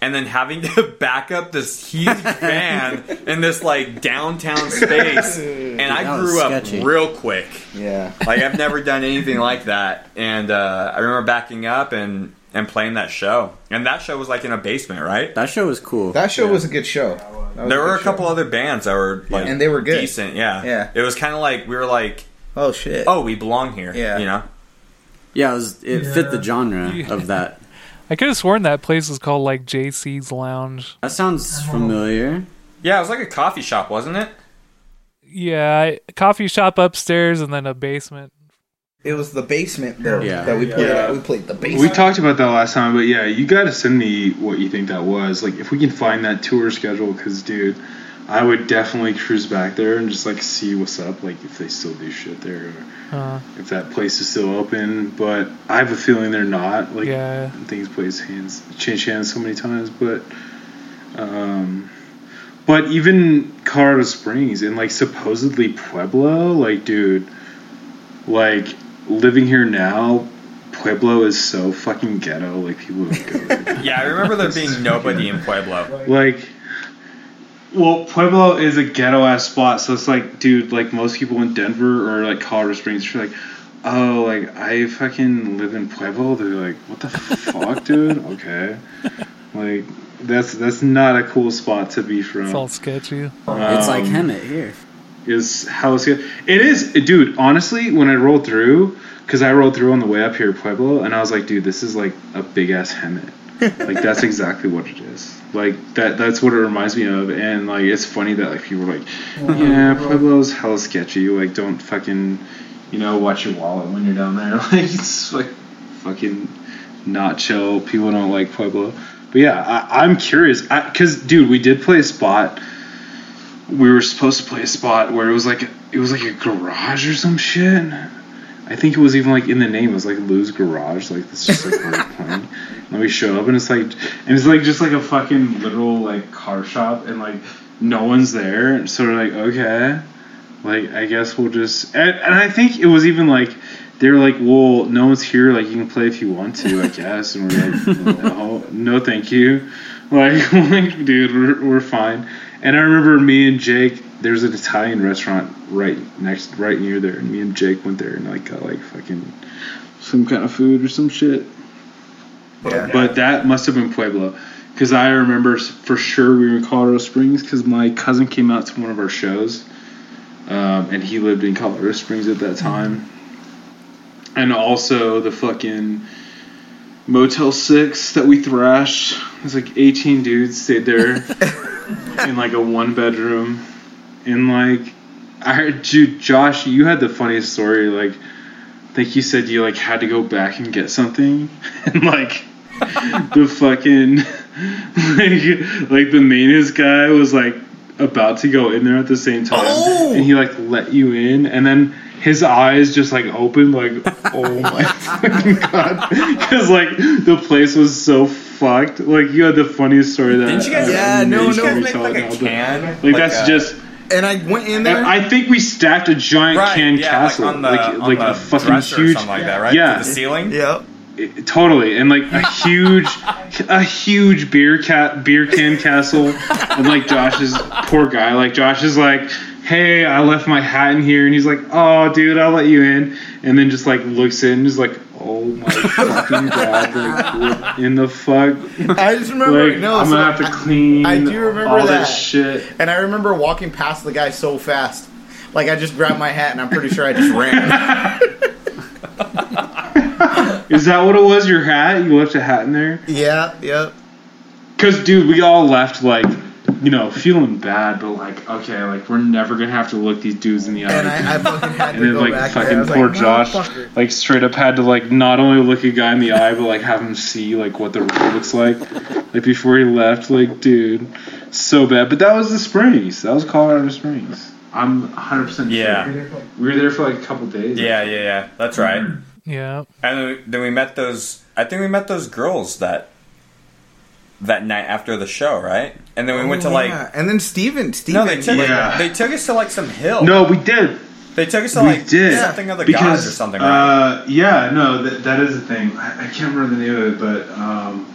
and then having to back up this huge van in this like downtown space and I grew up sketchy. real quick. Yeah. Like I've never done anything like that and uh, I remember backing up and and playing that show. And that show was like in a basement, right? That show was cool. That show was a good show. That was There a were good a couple show. other bands that were like And they were good. decent, yeah. Yeah. It was kind of like we were like, Oh shit. "Oh, we belong here." Yeah. You know. yeah, it, was, it fit the genre Yeah. of that. I could have sworn that place was called like JC's Lounge. That sounds oh. familiar. Yeah, it was like a coffee shop, wasn't it? Yeah, I- coffee shop upstairs and then a basement. It was the basement though Yeah. that we played. Yeah. We played the basement. We talked about that last time, but yeah, you got to send me what you think that was. Like, if we can find that tour schedule, because dude, I would definitely cruise back there and just like see what's up, like if they still do shit there, or Uh, if that place is still open. But I have a feeling they're not. Like, Yeah. things place hands change hands so many times, but um. But even Colorado Springs and like supposedly Pueblo, like dude, like living here now, Pueblo is so fucking ghetto. Like people don't go there. Yeah, I remember there being nobody in Pueblo. like, well, Pueblo is a ghetto ass spot. So it's like, dude, like most people in Denver or like Colorado Springs, are like, oh, like I fucking live in Pueblo. They're like, what the fuck, dude? Okay, like that's that's not a cool spot to be from. it's all sketchy. it's like Um, Hemet here. is how it's it is dude honestly when i rolled through because i rolled through on the way up here pueblo and i was like dude this is like a big ass hemet like that's exactly what it is. Like that that's what it reminds me of. And like it's funny that like people are like yeah. Pueblo's hella sketchy. Like don't fucking you know watch your wallet when you're down there. Like it's like fucking not chill. People don't like pueblo. But yeah I, i'm curious. Because dude we did play a spot. We were supposed to play a spot where it was like it was like a garage or some shit. I think it was even like in the name. It was like Lou's Garage. Like this is like we're playing. And we show up and it's like and it's like just like a fucking literal like car shop and like no one's there. So we're like okay, like I guess we'll just and, and I think it was even like they were like well no one's here like you can play if you want to I guess and we're like no no thank you like like dude we're, we're fine. And I remember me and Jake, there's an Italian restaurant right next, right near there, and me and Jake went there and like got like fucking some kind of food or some shit. Yeah. But that must have been Pueblo, because I remember for sure we were in Colorado Springs because my cousin came out to one of our shows, um, and he lived in Colorado Springs at that time. And also the fucking Motel Six that we thrashed. It was like 18 dudes stayed there in like a one bedroom. And like, I heard you, Josh, you had the funniest story. Like, I think you said you like had to go back and get something, and like the fucking like like the maintenance guy was like about to go in there at the same time, Oh! and he like let you in, and then his eyes just like opened like oh my fucking god, because like the place was so fucked. Like you had the funniest story that Didn't you guys? I- Yeah, I no, no. sure Did you guys tell make like it a now, but- can? Like, that's a- just. And I went in there. I think we stacked a giant right. can yeah, castle, like on the, like on like the a fucking dresser or huge, something like that, right? Yeah. to the ceiling. Yep. it- totally, and like a huge, a huge beer cat beer can castle, and like Josh's poor guy, like Josh is like, hey, I left my hat in here, and he's like, oh, dude, I'll let you in, and then just like looks in, and is like, oh my fucking god, like what in the fuck, I just remember. like no, I'm so gonna have to clean. I do remember all that. this shit. And I remember walking past the guy so fast. Like I just grabbed my hat and I'm pretty sure I just ran. Is that what it was? Your hat? You left a hat in there? yeah, yep. Cause dude, we all left like, you know, feeling bad, but like, okay, like we're never gonna have to look these dudes in the eye. And I, I fucking had and to then go like back fucking was poor like, Josh, "Motherfucker." like straight up had to like not only look a guy in the eye, but like have him see like what the room looks like, like before he left. Like, dude, so bad. But that was the Springs. That was Colorado Springs. I'm 100 percent sure. Yeah. We were there for like a couple days. Yeah, yeah, yeah. That's right. Mm-hmm. Yeah. And then we met those. I think we met those girls that that night after the show, right? And then we went to like. Oh, and then Steven, Steven, No, they took Yeah. they took us to like some hill. No, we did. they took us to we like did something of the because, gods or something, right? Uh, yeah, no, that, that is a thing. I, I can't remember the name of it, but um,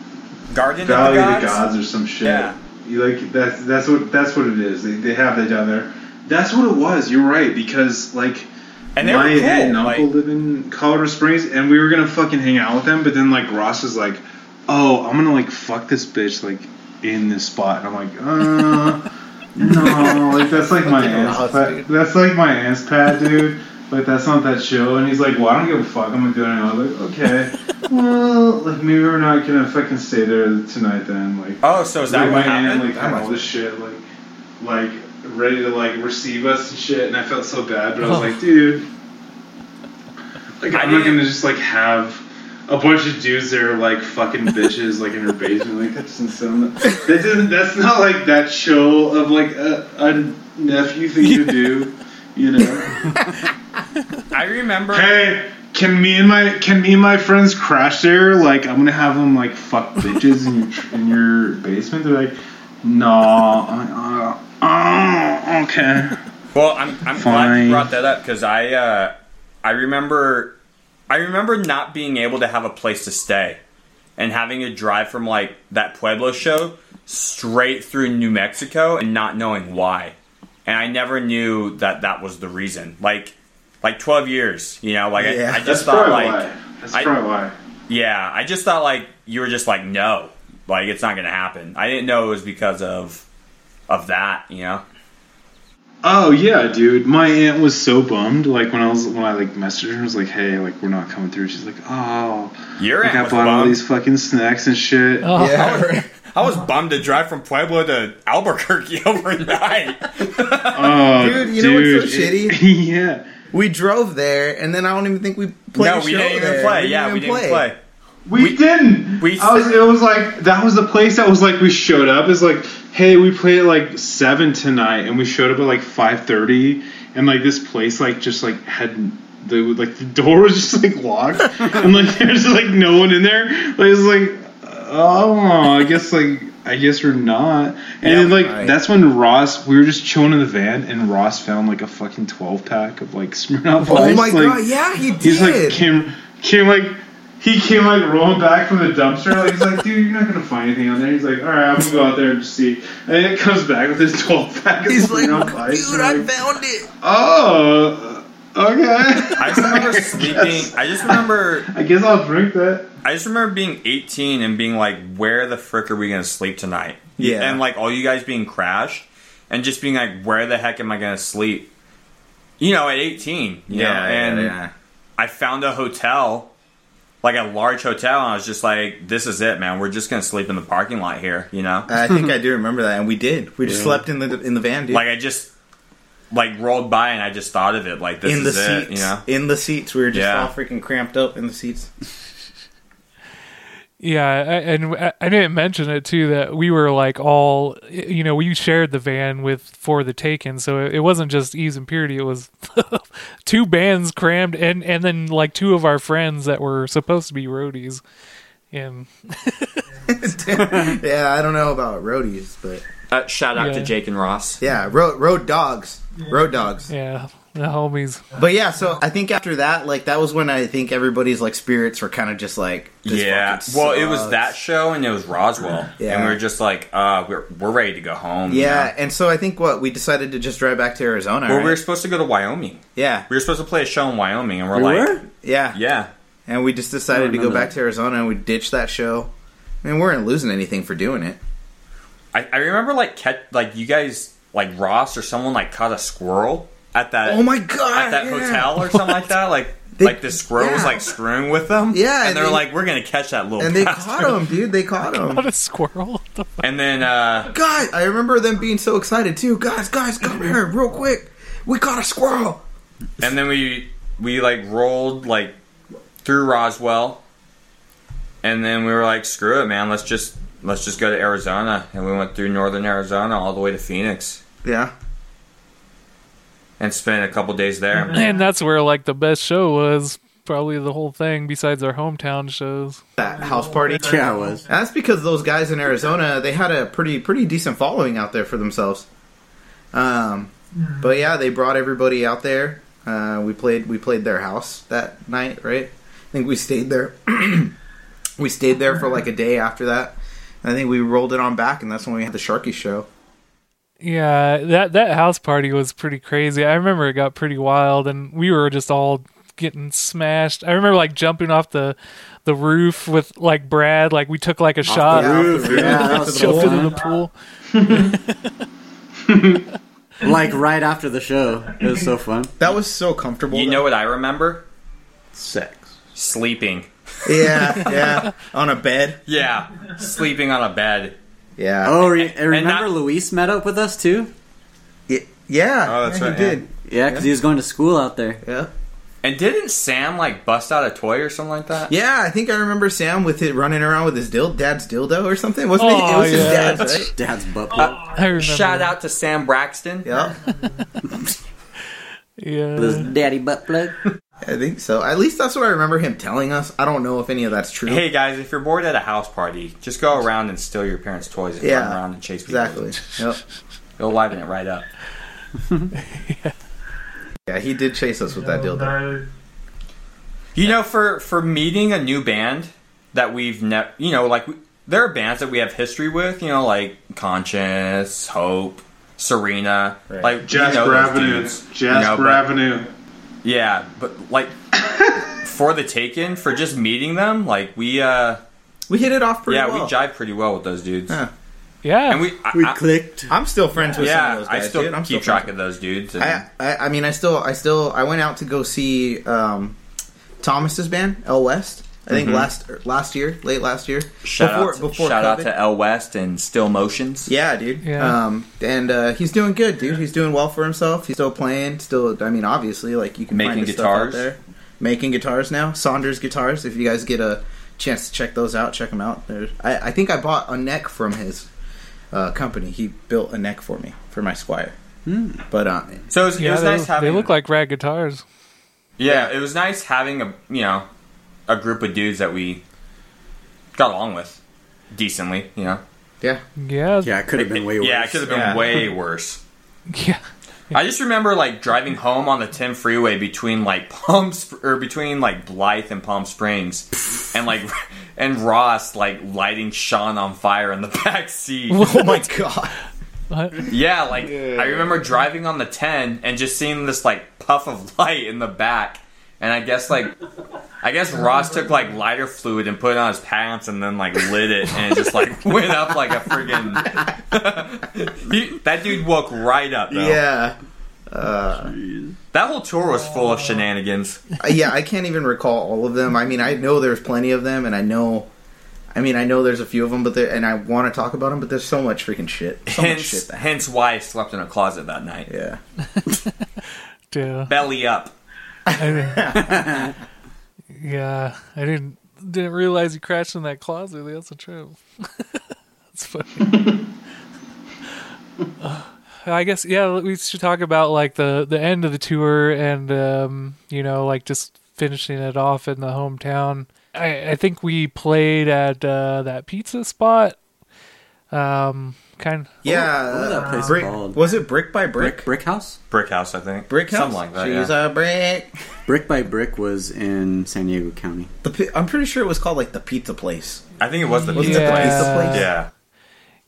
Garden Valley of of the the Gods. Gods or some shit. Yeah. You like that's that's what that's what it is. They, they have that down there. That's what it was. You're right because like And they my were cool. aunt and uncle like- live in Colorado Springs, and we were gonna fucking hang out with them. But then like Ross is like, "Oh, I'm gonna like fuck this bitch like in this spot," and I'm like, "Uh, no, like that's like my ass, aunt's pad. That's like my ass pad, dude." Like that's not that show, and he's like, "Well, I don't give a fuck. I'm gonna do it." And I was like, "Okay, well, like maybe we're not gonna fucking stay there tonight then." Like, oh, so is that like what my aunt happened? like had all this shit like like ready to like receive us and shit and I felt so bad but I was Oh. like dude like I I'm not didn't- gonna just like have a bunch of dudes that are like fucking bitches like in her basement like that doesn't sound that doesn't that's not like that show of like a, a nephew thing to do you know? I remember. hey can me and my can me and my friends crash there? Like I'm gonna have them like fuck bitches in your in your basement? They're like no uh, uh, oh okay. Well, I'm I'm glad you brought that up because I uh, I remember I remember not being able to have a place to stay and having to drive from like that Pueblo show straight through New Mexico and not knowing why. And I never knew that that was the reason. Like like 12 years, you know, like Yeah. I, I that's just thought like why that's I- probably why yeah, I just thought like you were just like no, like it's not going to happen. I didn't know it was because of of that, you know. Oh yeah, dude. My aunt was so bummed. Like when I was when I like messaged her, I was like, "Hey, like we're not coming through." She's like, "Oh, Your like aunt I bought all these fucking snacks and shit." Oh, Yeah, right. I was bummed to drive from Pueblo to Albuquerque overnight. Oh, Dude, you know what's so it- shitty? yeah. we drove there, and then I don't even think we played. no, we show didn't even there. play. yeah, we didn't play. We, We- didn't. we- I was. It was like that was the place that was like we showed up. It's like, hey, we play at like seven tonight, and we showed up at like five thirty, and like this place like just like had the like the door was just like locked, and like there's like no one in there. Like it's like, oh, I guess like. I guess we're not. And then, like right. that's when Ross we were just chilling in the van and Ross found like a fucking twelve pack of like Smirnoff Oh Ice, my like, god, yeah, he did. He's like came came like he came like rolling back from the dumpster. Like he's like, dude, you're not gonna find anything on there. He's like, all right, I'm gonna go out there and just see. And then it comes back with his 12 pack. of He's like, Smirnoff Ice. dude, I like, found it. oh, okay. I just remember guess- sleeping. I just remember. I guess I'll drink that. I just remember being 18 and being like, "Where the frick are we gonna sleep tonight?" Yeah. And like all you guys being crashed, and just being like, "Where the heck am I gonna sleep?" You know, at 18. You know? and I found a hotel, like a large hotel, and I was just like, "This is it, man. We're just gonna sleep in the parking lot here." You know, I think I do remember that, and we did. We just slept in the in the van, dude. like I just like rolled by and I just thought of it, like this in the is seats, it. You know, in the seats, we were just Yeah. all freaking cramped up in the seats. Yeah, and I- I didn't mention it too that we were like all, you know, we shared the van with for the Taken, so it wasn't just Eve's Impurity. It was two bands crammed, and and then like two of our friends that were supposed to be roadies, and yeah, I don't know about roadies, but uh, shout out to Jake and Ross. yeah, road road dogs, road dogs. yeah, the homies. But yeah, so I think after that, like that was when I think everybody's like spirits were kind of just like, this yeah. fucking Well, it was that show and it was Roswell, Yeah. and we were just like, uh, we're we're ready to go home. you Yeah, know? and so I think what we decided to just drive back to Arizona. Well, right? we were supposed to go to Wyoming. yeah, We were supposed to play a show in Wyoming, and we're We like, were? yeah, yeah. and we just decided to go back that. to Arizona and we ditched that show. I mean, we weren't losing anything for doing it. I, I remember like catch like you guys like Ross or someone like caught a squirrel at that Oh my god! at that yeah. hotel or something like that. Like They- like the squirrel was yeah. like screwing with them. Yeah, and and they're they- like, we're gonna catch that little. and they bastard." caught him, dude. They caught him. What a squirrel! What the fuck? And then uh, Guys, I remember them being so excited too. Guys, guys, come here, real quick. We caught a squirrel. and then we we like rolled like through Roswell, and then we were like, screw it, man. Let's just let's just go to Arizona, and we went through northern Arizona all the way to Phoenix. Yeah. And spent a couple days there. And that's where like the best show was. Probably the whole thing, besides our hometown shows. That house party. Yeah, it was. And that's because those guys in Arizona they had a pretty pretty decent following out there for themselves. Um, but yeah, they brought everybody out there. Uh, we played we played their house that night, right? I think we stayed there. we stayed there for like a day after that. I think we rolled it on back, and that's when we had the Sharky show. Yeah, that that house party was pretty crazy. I remember it got pretty wild, and we were just all getting smashed. I remember like jumping off the the roof with like Brad. Like we took like a shot, Yeah, roof, off the roof, yeah, to that the was jumped into the pool. Like right after the show. It was so fun. That was so comfortable. You though. know what I remember? sex. Sleeping. Yeah, yeah, on a bed. Yeah, sleeping on a bed. Yeah. Oh, re- and remember not- Luis met up with us too? Y- yeah. Oh, that's yeah, right, He yeah. did. Yeah, because he was going to school out there. Yeah. And didn't Sam like bust out a toy or something like that? Yeah, I think I remember Sam with it running around with his dil- dad's dildo or something. Wasn't it? It Oh, was his yeah. dad's, right? Dad's butt plug. I remember. Shout that. out to Sam Braxton. Yeah, Yeah. With his daddy butt plug. I think so. At least that's what I remember him telling us. I don't know if any of that's true. Hey guys, if you're bored at a house party, just go around and steal your parents' toys and Yeah, run around and chase people. exactly. Yep. It'll liven it right up. Yeah, he did chase us with that dildo. You know, for for meeting a new band that we've never, you know, like we, there are bands that we have history with. You know, like Conscience, Hope, Serena, Right. like we Jasper know those Avenue. Jasper you know, but- Avenue. Yeah, but like for the taken, for just meeting them, like we, uh We hit it off pretty well yeah, well. we jive pretty well with those dudes, Huh. Yeah. and we, I, We I- clicked. I'm still friends with some of those guys, I still dude. I'm keep still track of those dudes. And, I, I I mean I still I still I went out to go see um, Thomas's band L West. I think last er, last year, late last year. Mm-hmm. shout before, out, to, before shout out to L West and Still Motions. Yeah, dude. Yeah. Um, and uh, he's doing good, dude. He's doing well for himself. He's still playing. Still, I mean, obviously, like you can Making find his stuff out guitars. there. Making guitars now. Saunders guitars. If you guys get a chance to check those out, check them out. There's, I, I think I bought a neck from his uh, company. He built a neck for me for my Squier. But uh, So it was, it was they, nice having. they look like rad guitars. Yeah, it was nice having a you know a group of dudes that we got along with decently. You know, yeah, Yeah. Yeah, it could have been way worse. yeah, it could have been Yeah. way worse. Yeah. I just remember like driving home on the 10 freeway between like Palm Sp- or between like Blythe and Palm Springs, and like and Ross like lighting Sean on fire in the back seat. Oh my god. What? Yeah, like I remember driving on the 10 and just seeing this like puff of light in the back. And I guess like I guess Ross took like lighter fluid and put it on his pants and then like lit it and it just like went up like a friggin' he, that dude woke right up though. Yeah. Uh, That whole tour was full of shenanigans. yeah, I can't even recall all of them. I mean, I know there's plenty of them, and I know, I mean, I know there's a few of them, but and I want to talk about them, but there's so much freaking shit, so much shit. Hence, hence why I slept in a closet that night. yeah, Yeah. Belly up. I, yeah. I didn't didn't realize you crashed in that closet. That's a trip. That's funny. Uh, I guess yeah. We should talk about like the the end of the tour and um, you know like just finishing it off in the hometown. I, I think we played at uh, that pizza spot. Um, kind. yeah. what was that place brick, called? Was it brick by brick? Brick Brick House. Brick house, I think. Brick house. Something like that. She's yeah. a brick. Brick by Brick was in San Diego County. The, I'm pretty sure it was called like the pizza place. I think it was the Was pizza the place. pizza place? Yeah.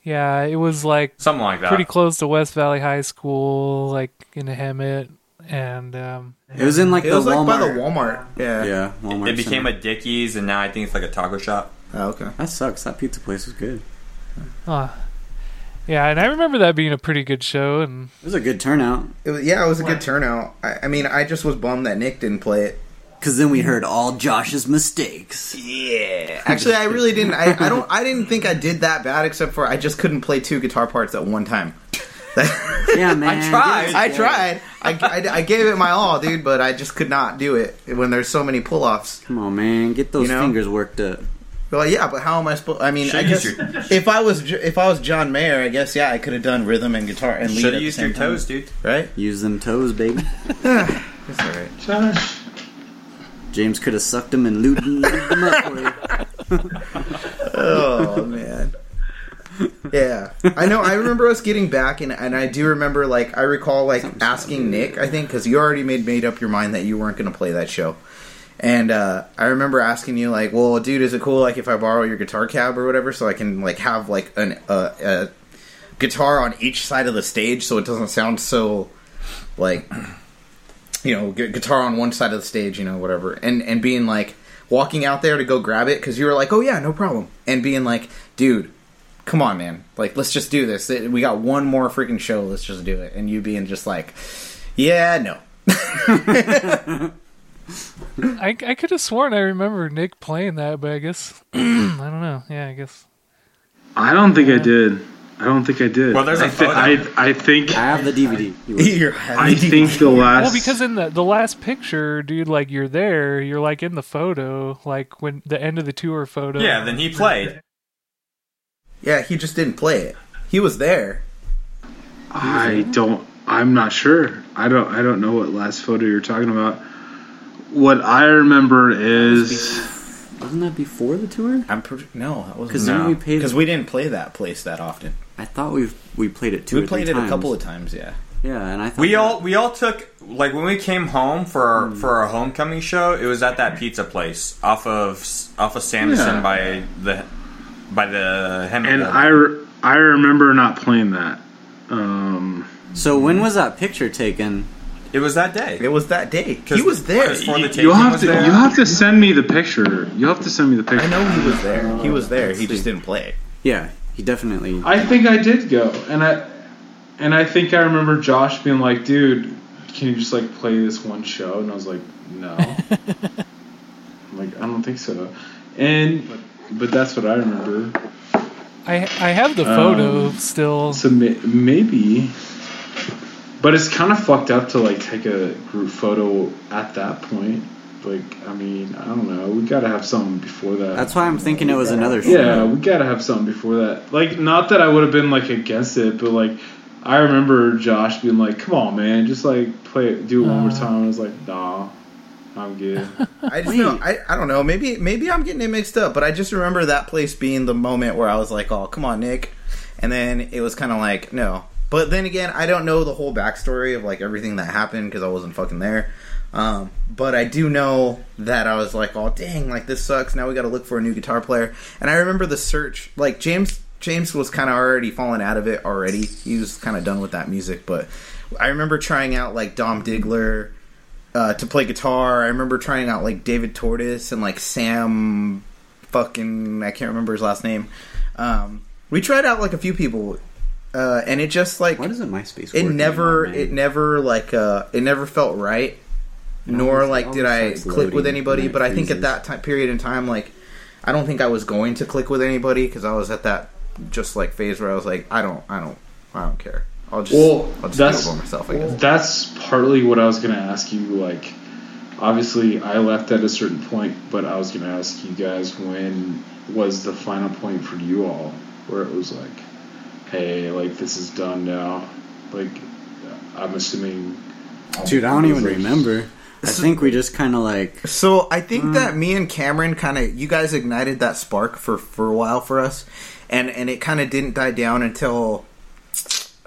Yeah, it was like Something like that. pretty close to West Valley High School, like in Hemet, and um, It was in like It the was like Walmart. by the Walmart. Yeah. Yeah, Walmart. It became Center. a Dickies, and now I think it's like a taco shop. Oh, okay. That sucks. That pizza place was good. uh, yeah, and I remember that being a pretty good show, and It was a good turnout. It was, yeah, it was a good turnout. I, I mean, I just was bummed that Nick didn't play it. Cause then we heard all Josh's mistakes. Yeah. Actually, I really didn't. I, I don't. I didn't think I did that bad, except for I just couldn't play two guitar parts at one time. Yeah, man. I tried. I tried. I, I, I gave it my all, dude, but I just could not do it when there's so many pull offs. Come on, man. Get those You know? fingers worked up. Well, yeah, but how am I supposed? I mean, Should've guess your- if I was if I was John Mayer, I guess yeah, I could have done rhythm and guitar and lead Should at have the used same your time, toes, dude. right? Use them toes, baby. It's all right. Josh. James could have sucked them and lubed them up for you. Oh man. Yeah, I know. I remember us getting back, and, and I do remember, like, I recall, like, asking Nick, I think, because you already made made up your mind that you weren't going to play that show, and uh, I remember asking you, like, well, dude, is it cool, like, if I borrow your guitar cab or whatever, so I can, like, have like an uh, a guitar on each side of the stage, so it doesn't sound so, like, you know, gu- guitar on one side of the stage, you know, whatever, and and being like walking out there to go grab it because you were like, oh yeah, no problem, and being like, dude, come on, man, like let's just do this. We got one more freaking show, let's just do it, and you being just like, yeah, no, I, I could have sworn I remember Nick playing that, but I guess I don't know. Yeah, I guess. I don't think I did. I don't think I did. Well, there's a I thi- photo. I, I think I have the DVD. You I think the last. Well, because in the the last picture, dude, like you're there, you're like in the photo, like when the end of the tour photo. Yeah, then he played. yeah, he just didn't play it. He was there. I don't. I'm not sure. I don't. I don't know what last photo you're talking about. What I remember is Wasn't that before the tour? I'm pretty no, that was 'Cause then we paid- because we didn't play that place that often. I thought we we played it two. We or played three it times. a couple of times, yeah. Yeah, and I thought We that- all we all took like when we came home for our, for our homecoming show. It was at that pizza place off of off of Sanderson Yeah. by the by the Hemingway. and I re- I remember not playing that. Um, So when was that picture taken? It was that day. It was that day. He was there. Because for the you'll have to there. you have to send me the picture. You have to send me the picture. I know he was there. He was there. He just didn't play. Yeah, he definitely. I think I did go, and I and I think I remember Josh being like, "Dude, can you just like play this one show?" And I was like, "No." I'm like, I don't think so. And but that's what I remember. I I have the photo Um, still. So may- maybe, but it's kind of fucked up to like take a group photo at that point. Like, I mean, I don't know. We gotta have something before that. That's why I'm thinking it was another show. Yeah, we gotta have something before that. Like, not that I would have been like against it, but like, I remember Josh being like, "Come on, man, just like play, it, do it one more Uh. time." I was like, "Nah, I'm good." I just know, I, I don't know. Maybe maybe I'm getting it mixed up, but I just remember that place being the moment where I was like, "Oh, come on, Nick," and then it was kind of like, "No." But then again, I don't know the whole backstory of like everything that happened because I wasn't fucking there. Um, but I do know that I was like, "Oh, dang! Like this sucks. Now we got to look for a new guitar player." And I remember the search. Like James James was kind of already falling out of it already. He was kind of done with that music, but I remember trying out like Dom Diggler uh, to play guitar. I remember trying out like David Tortoise and like Sam fucking I can't remember his last name. Um, we tried out like a few people, uh, and it just like Why doesn't MySpace? it never it never like uh, it never felt right. Nor always- like did I click with anybody, and it but I think at that time period in time, like I don't think I was going to click with anybody because I was at that just like phase where I was like, I don't, I don't, I don't care. I'll just, Well, I'll just that's- do it by myself. I guess. That's partly what I was gonna ask you. Like, obviously, I left at a certain point, but I was gonna ask you guys when was the final point for you all, where it was like, hey, like this is done now. Like, I'm assuming. Dude, I don't even remember. I think we just kind of like So I think hmm. that me and Cameron kind of you guys ignited that spark for for a while for us, and and it kind of didn't die down until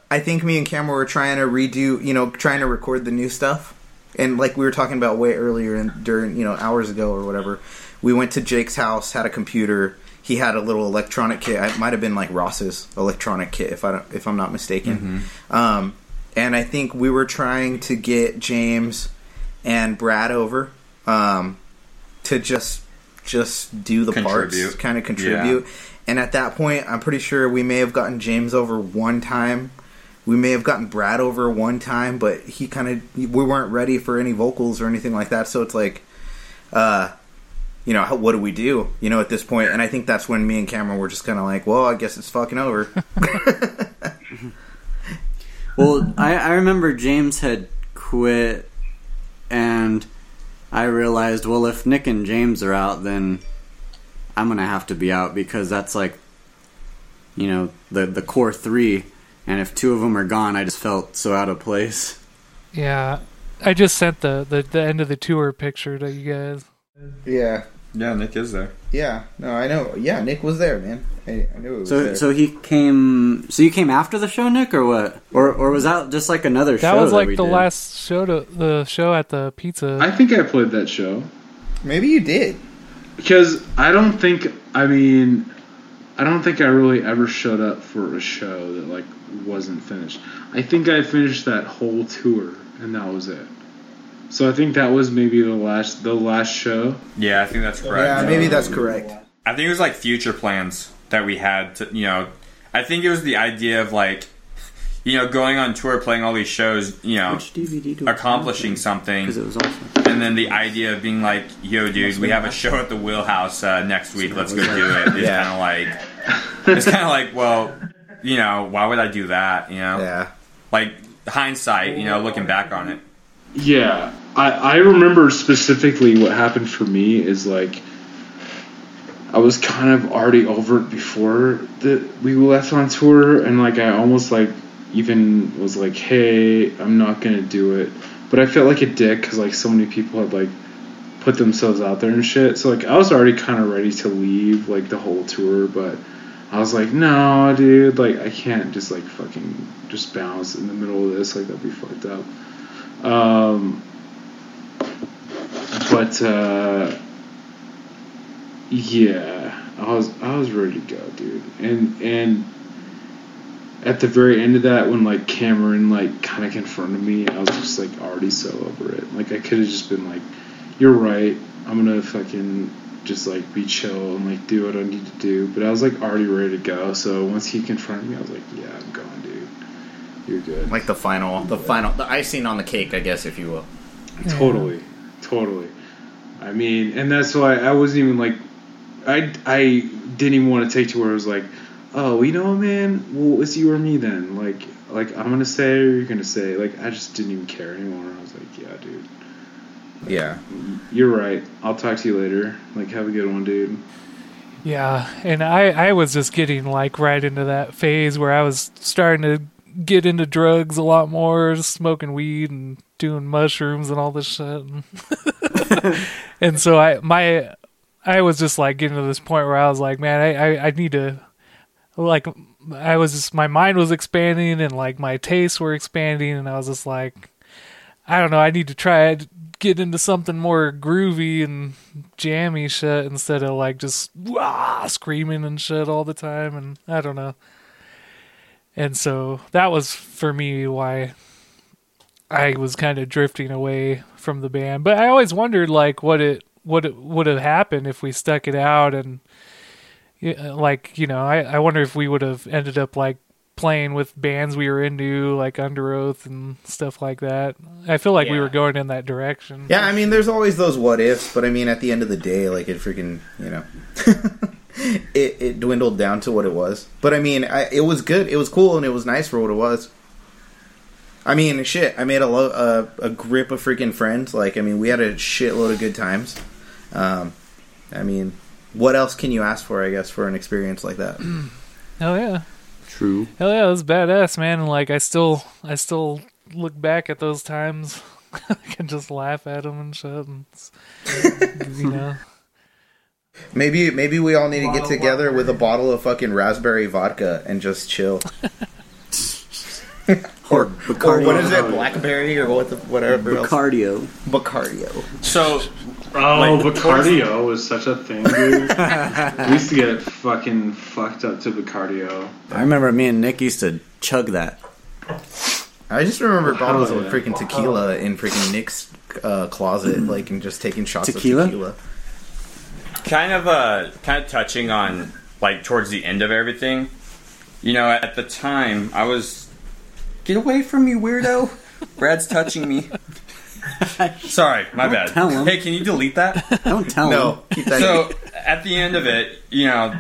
I think me and Cameron were trying to redo, you know, trying to record the new stuff, and like we were talking about way earlier and during you know hours ago or whatever, we went to Jake's house, had a computer. He had a little electronic kit. It might have been like Ross's electronic kit, if I if I'm not mistaken. Um, and I think we were trying to get James and Brad over um, to just just do the parts, kind of contribute. And at that point, I'm pretty sure we may have gotten James over one time. We may have gotten Brad over one time, but he kind of we weren't ready for any vocals or anything like that. So it's like, uh, you know, how, what do we do? You know, at this point, and I think that's when me and Cameron were just kind of like, well, I guess it's fucking over. Well, I, I remember James had quit, and I realized, well, if Nick and James are out, then I'm gonna have to be out because that's like, you know, the the core three, and if two of them are gone, I just felt so out of place. Yeah, I just sent the, the the end of the tour picture to you guys. Yeah. Yeah, Nick is there. Yeah. No, I know. Yeah, Nick was there, man. I, I knew it was So there. so he came. So you came after the show, Nick, or what? Or or was that just like another show? That show? was like we the did? last show to the show at the pizza. I think I played that show Maybe you did. because I don't think. I mean, I don't think I really ever showed up for a show that like wasn't finished. I think I finished that whole tour and that was it. So I think that was maybe the last the last show. Yeah, I think that's correct. Yeah, maybe that's correct. I think it was like future plans that we had to, you know, I think it was the idea of like, you know, going on tour, playing all these shows, you know, DVD accomplishing something, because it was awesome. and then the idea of being like, yo, dude, we have a show at the Wheelhouse uh, next week, let's go do it. It's Yeah. kind of like, it's kind of like, well, you know, why would I do that? You know, Yeah. like hindsight, you know, looking back on it. Yeah, I, I remember specifically what happened for me is like I was kind of already over it before that we left on tour, and like I almost like even was like, hey, I'm not gonna do it, but I felt like a dick because like so many people had like put themselves out there and shit. So like I was already kind of ready to leave like the whole tour, but I was like, no, dude, like I can't just like fucking just bounce in the middle of this, like that'd be fucked up. Um, but uh, yeah, I was I was ready to go, dude. And and at the very end of that, when like Cameron like kind of confronted me, I was just like already so over it. Like I could have just been like, "You're right. I'm gonna fucking just like be chill and like do what I need to do." But I was like already ready to go. So once he confronted me, I was like, "Yeah, I'm going, dude. You're good." Like the final, the final, the icing on the cake, I guess, if you will. Totally, totally. I mean, and that's why I wasn't even like, I I didn't even want to take to where it was like, oh, you know, man, well, it's you or me then. Like, like I'm gonna say or you're gonna say. Like, I just didn't even care anymore. I was like, yeah, dude, Yeah. you're right. I'll talk to you later. Like, have a good one, dude. Yeah, and I I was just getting like right into that phase where I was starting to get into drugs a lot more, smoking weed and doing mushrooms and all this shit. And, so I my I was just like getting to this point where I was like, man, I I, I need to like I was just my mind was expanding and like my tastes were expanding and I was just like I don't know, I need to try get into something more groovy and jammy shit instead of like just wah, screaming and shit all the time and I don't know. And so that was for me why I was kind of drifting away from the band. But I always wondered like what it what it would have happened if we stuck it out and uh, like you know I I wonder if we would have ended up like playing with bands we were into like Underoath and stuff like that. I feel like we were going in that direction. Yeah, I mean, there's always those what ifs, but I mean, at the end of the day, like it freaking, you know, it it dwindled down to what it was. But I mean, I, it was good, it was cool, and it was nice for what it was. I mean, shit, I made a lo- a, a grip of freaking friends. Like, I mean, we had a shitload of good times. Um, I mean, what else can you ask for? I guess for an experience like that. Hell yeah. True. Hell yeah, it was badass, man. And like I still I still look back at those times. I can just laugh at them and shit. And it's- you know. Maybe maybe we all need to get together with a bottle of fucking raspberry vodka and just chill. Or Or what is it, blackberry or what the whatever else? Bacardio. Bacardio. So Oh, Like, Bacardio was such a thing, dude. we used to get fucking fucked up to Bacardio. I remember me and Nick used to chug that. I just remember bottles of yeah. freaking tequila in freaking Nick's uh, closet, like, and just taking shots Tequila? of tequila. Kind of uh kind of touching on like towards the end of everything you know at the time i was get away from me weirdo brad's touching me sorry my bad tell him. hey can you delete that Don't tell him. No, keep that. so at the end of it you know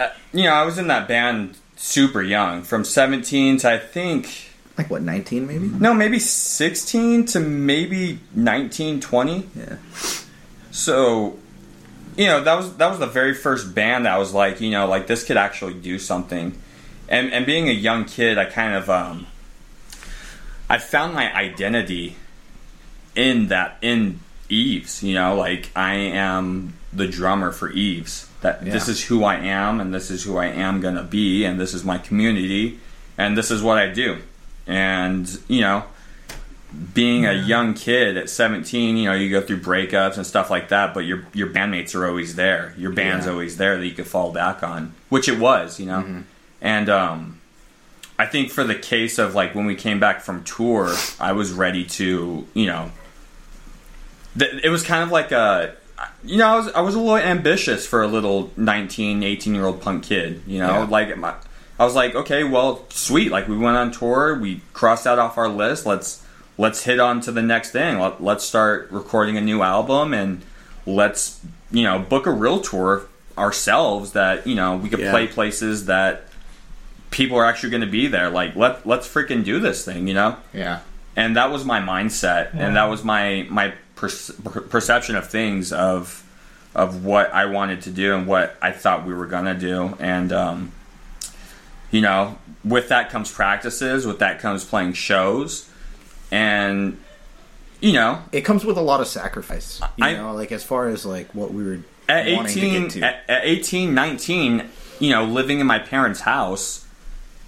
uh, you know i was in that band super young from 17 to i think like what, nineteen maybe? no maybe 16 to maybe 19 20 Yeah. So, you know that was that was the very first band that was like you know like this could actually do something. And and being a young kid i kind of um i found my identity in that in Eve's you know like i am the drummer for Eve's. That this is who i am and this is who i am gonna be and this is my community and this is what i do. And you know being a young kid at 17, you know, you go through breakups and stuff like that, but your your bandmates are always there. Your band's Yeah. always there that you could fall back on, which it was, you know. And um, I think for the case of like when we came back from tour, I was ready to, you know, th- it was kind of like a you know, I was I was a little ambitious for a little 19, 18 year old punk kid, you know, Yeah. like my, I was like, okay, well, sweet, like we went on tour, we crossed that off our list. Let's let's hit on to the next thing. Let, let's start recording a new album and let's you know book a real tour ourselves that you know we could Yeah. play places that people are actually going to be there. Like let let's freaking do this thing, you know Yeah. and that was my mindset and that was my my per- per- perception of things of of what I wanted to do and what I thought we were gonna do and um, you know with that comes practices with that comes playing shows and you know It comes with a lot of sacrifice. You I- know, like as far as like what we were at wanting 18 to get to. at, at 18 19 you know living in my parents house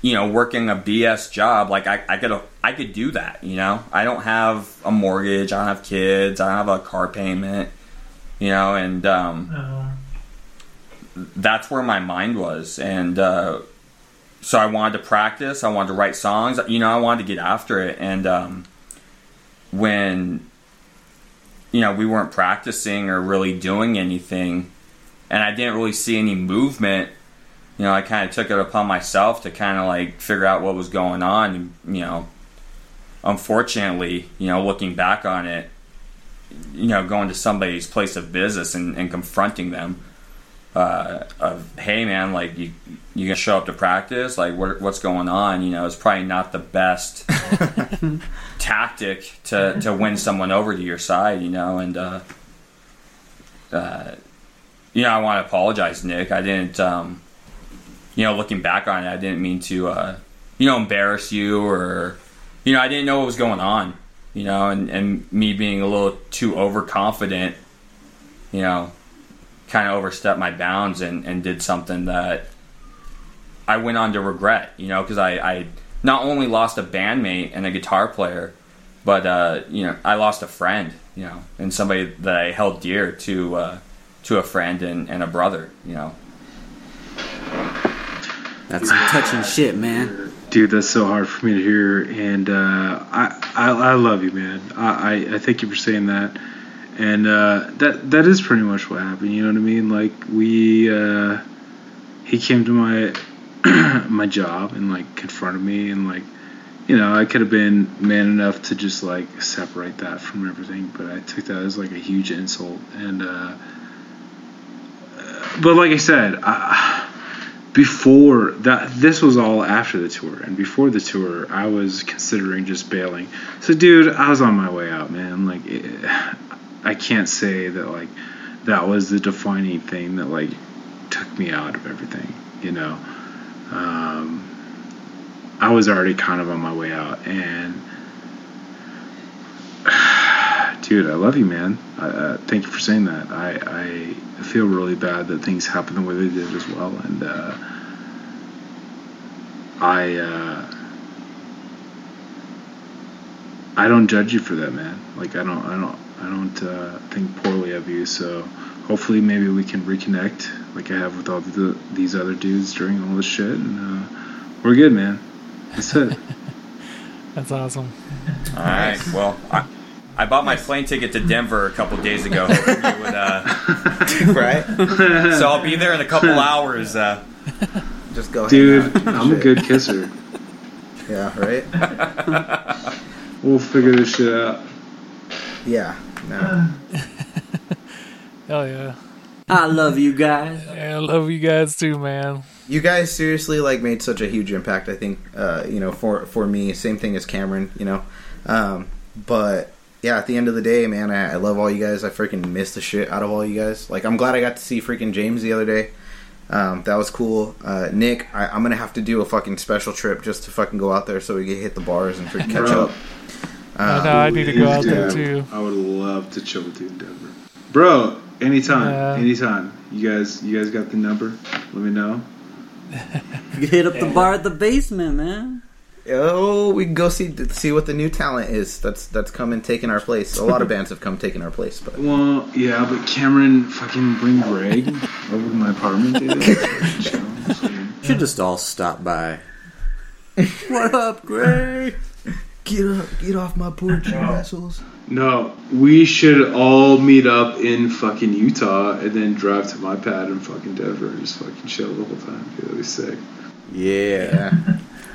you know working a bs job like i, I could i could do that you know i don't have a mortgage i don't have kids i don't have a car payment you know and um, Oh. that's where my mind was and uh, so i wanted to practice i wanted to write songs you know i wanted to get after it and um, when you know we weren't practicing or really doing anything and i didn't really see any movement you know i kind of took it upon myself to kind of like figure out what was going on and you know unfortunately you know looking back on it you know going to somebody's place of business and, and confronting them uh, of hey man like you you gonna show up to practice? Like what, what's going on? You know it's probably not the best tactic to to win someone over to your side you know and uh, uh, you know I want to apologize Nick. I didn't um, you know looking back on it I didn't mean to uh, you know embarrass you or you know I didn't know what was going on you know and, and me being a little too overconfident you know kind of overstepped my bounds and, and did something that I went on to regret, you know, because I, I not only lost a bandmate and a guitar player, but uh, you know, I lost a friend, you know, and somebody that I held dear to uh, to a friend and, and a brother, you know. That's some touching shit, man. Dude, that's so hard for me to hear, and uh, I, I I love you, man. I, I, I thank you for saying that, and uh, that that is pretty much what happened. You know what I mean? Like we, uh, he came to my my job and like confronted me, and like, you know, I could have been man enough to just like separate that from everything, but I took that as like a huge insult, and uh, but like I said, I, before that this was all after the tour and before the tour i was considering just bailing so dude i was on my way out man like it, i can't say that like that was the defining thing that like took me out of everything you know? Um, i was already kind of on my way out and dude i love you man. Uh, thank you for saying that. I i feel really bad that things happened the way they did as well and uh, i uh, i don't judge you for that man. Like i don't i don't i don't uh, think poorly of you so hopefully maybe we can reconnect like i have with all the, these other dudes during all this shit and uh, we're good man that's it That's awesome. All right. Well, I, I bought my plane ticket to Denver a couple days ago, hoping you would. Uh, right? so I'll be there in a couple hours. Uh, Just go. hang dude out, i'm a good kisser Yeah. Right. we'll figure this shit out Yeah. No. Hell yeah. I love you guys. Yeah, I love you guys too, man. You guys seriously like made such a huge impact. I think uh, you know for for me, same thing as Cameron. You know, um, but yeah, at the end of the day, man, I, I love all you guys. I freaking miss the shit out of all you guys. Like, I'm glad I got to see freaking James the other day. Um, that was cool. Uh, Nick, I, I'm gonna have to do a fucking special trip just to fucking go out there so we can hit the bars and freaking catch up. I Um, know I need to go out there too. I would love to chill with you in Denver, bro. Anytime, Yeah. anytime. You guys, you guys got the number. Let me know. You hit up the bar at the basement, man. Oh, we can go see see what the new talent is. That's that's come and taken our place. A lot of bands have come taken our place, but Well, yeah, but Cameron, fucking bring Greg over to my apartment, dude. Should just all stop by. what up, Greg? Get up, get off my porch, you assholes. No, we should all meet up in fucking Utah and then drive to my pad in fucking Denver and just fucking chill the whole time. Dude, that'd be sick. Yeah.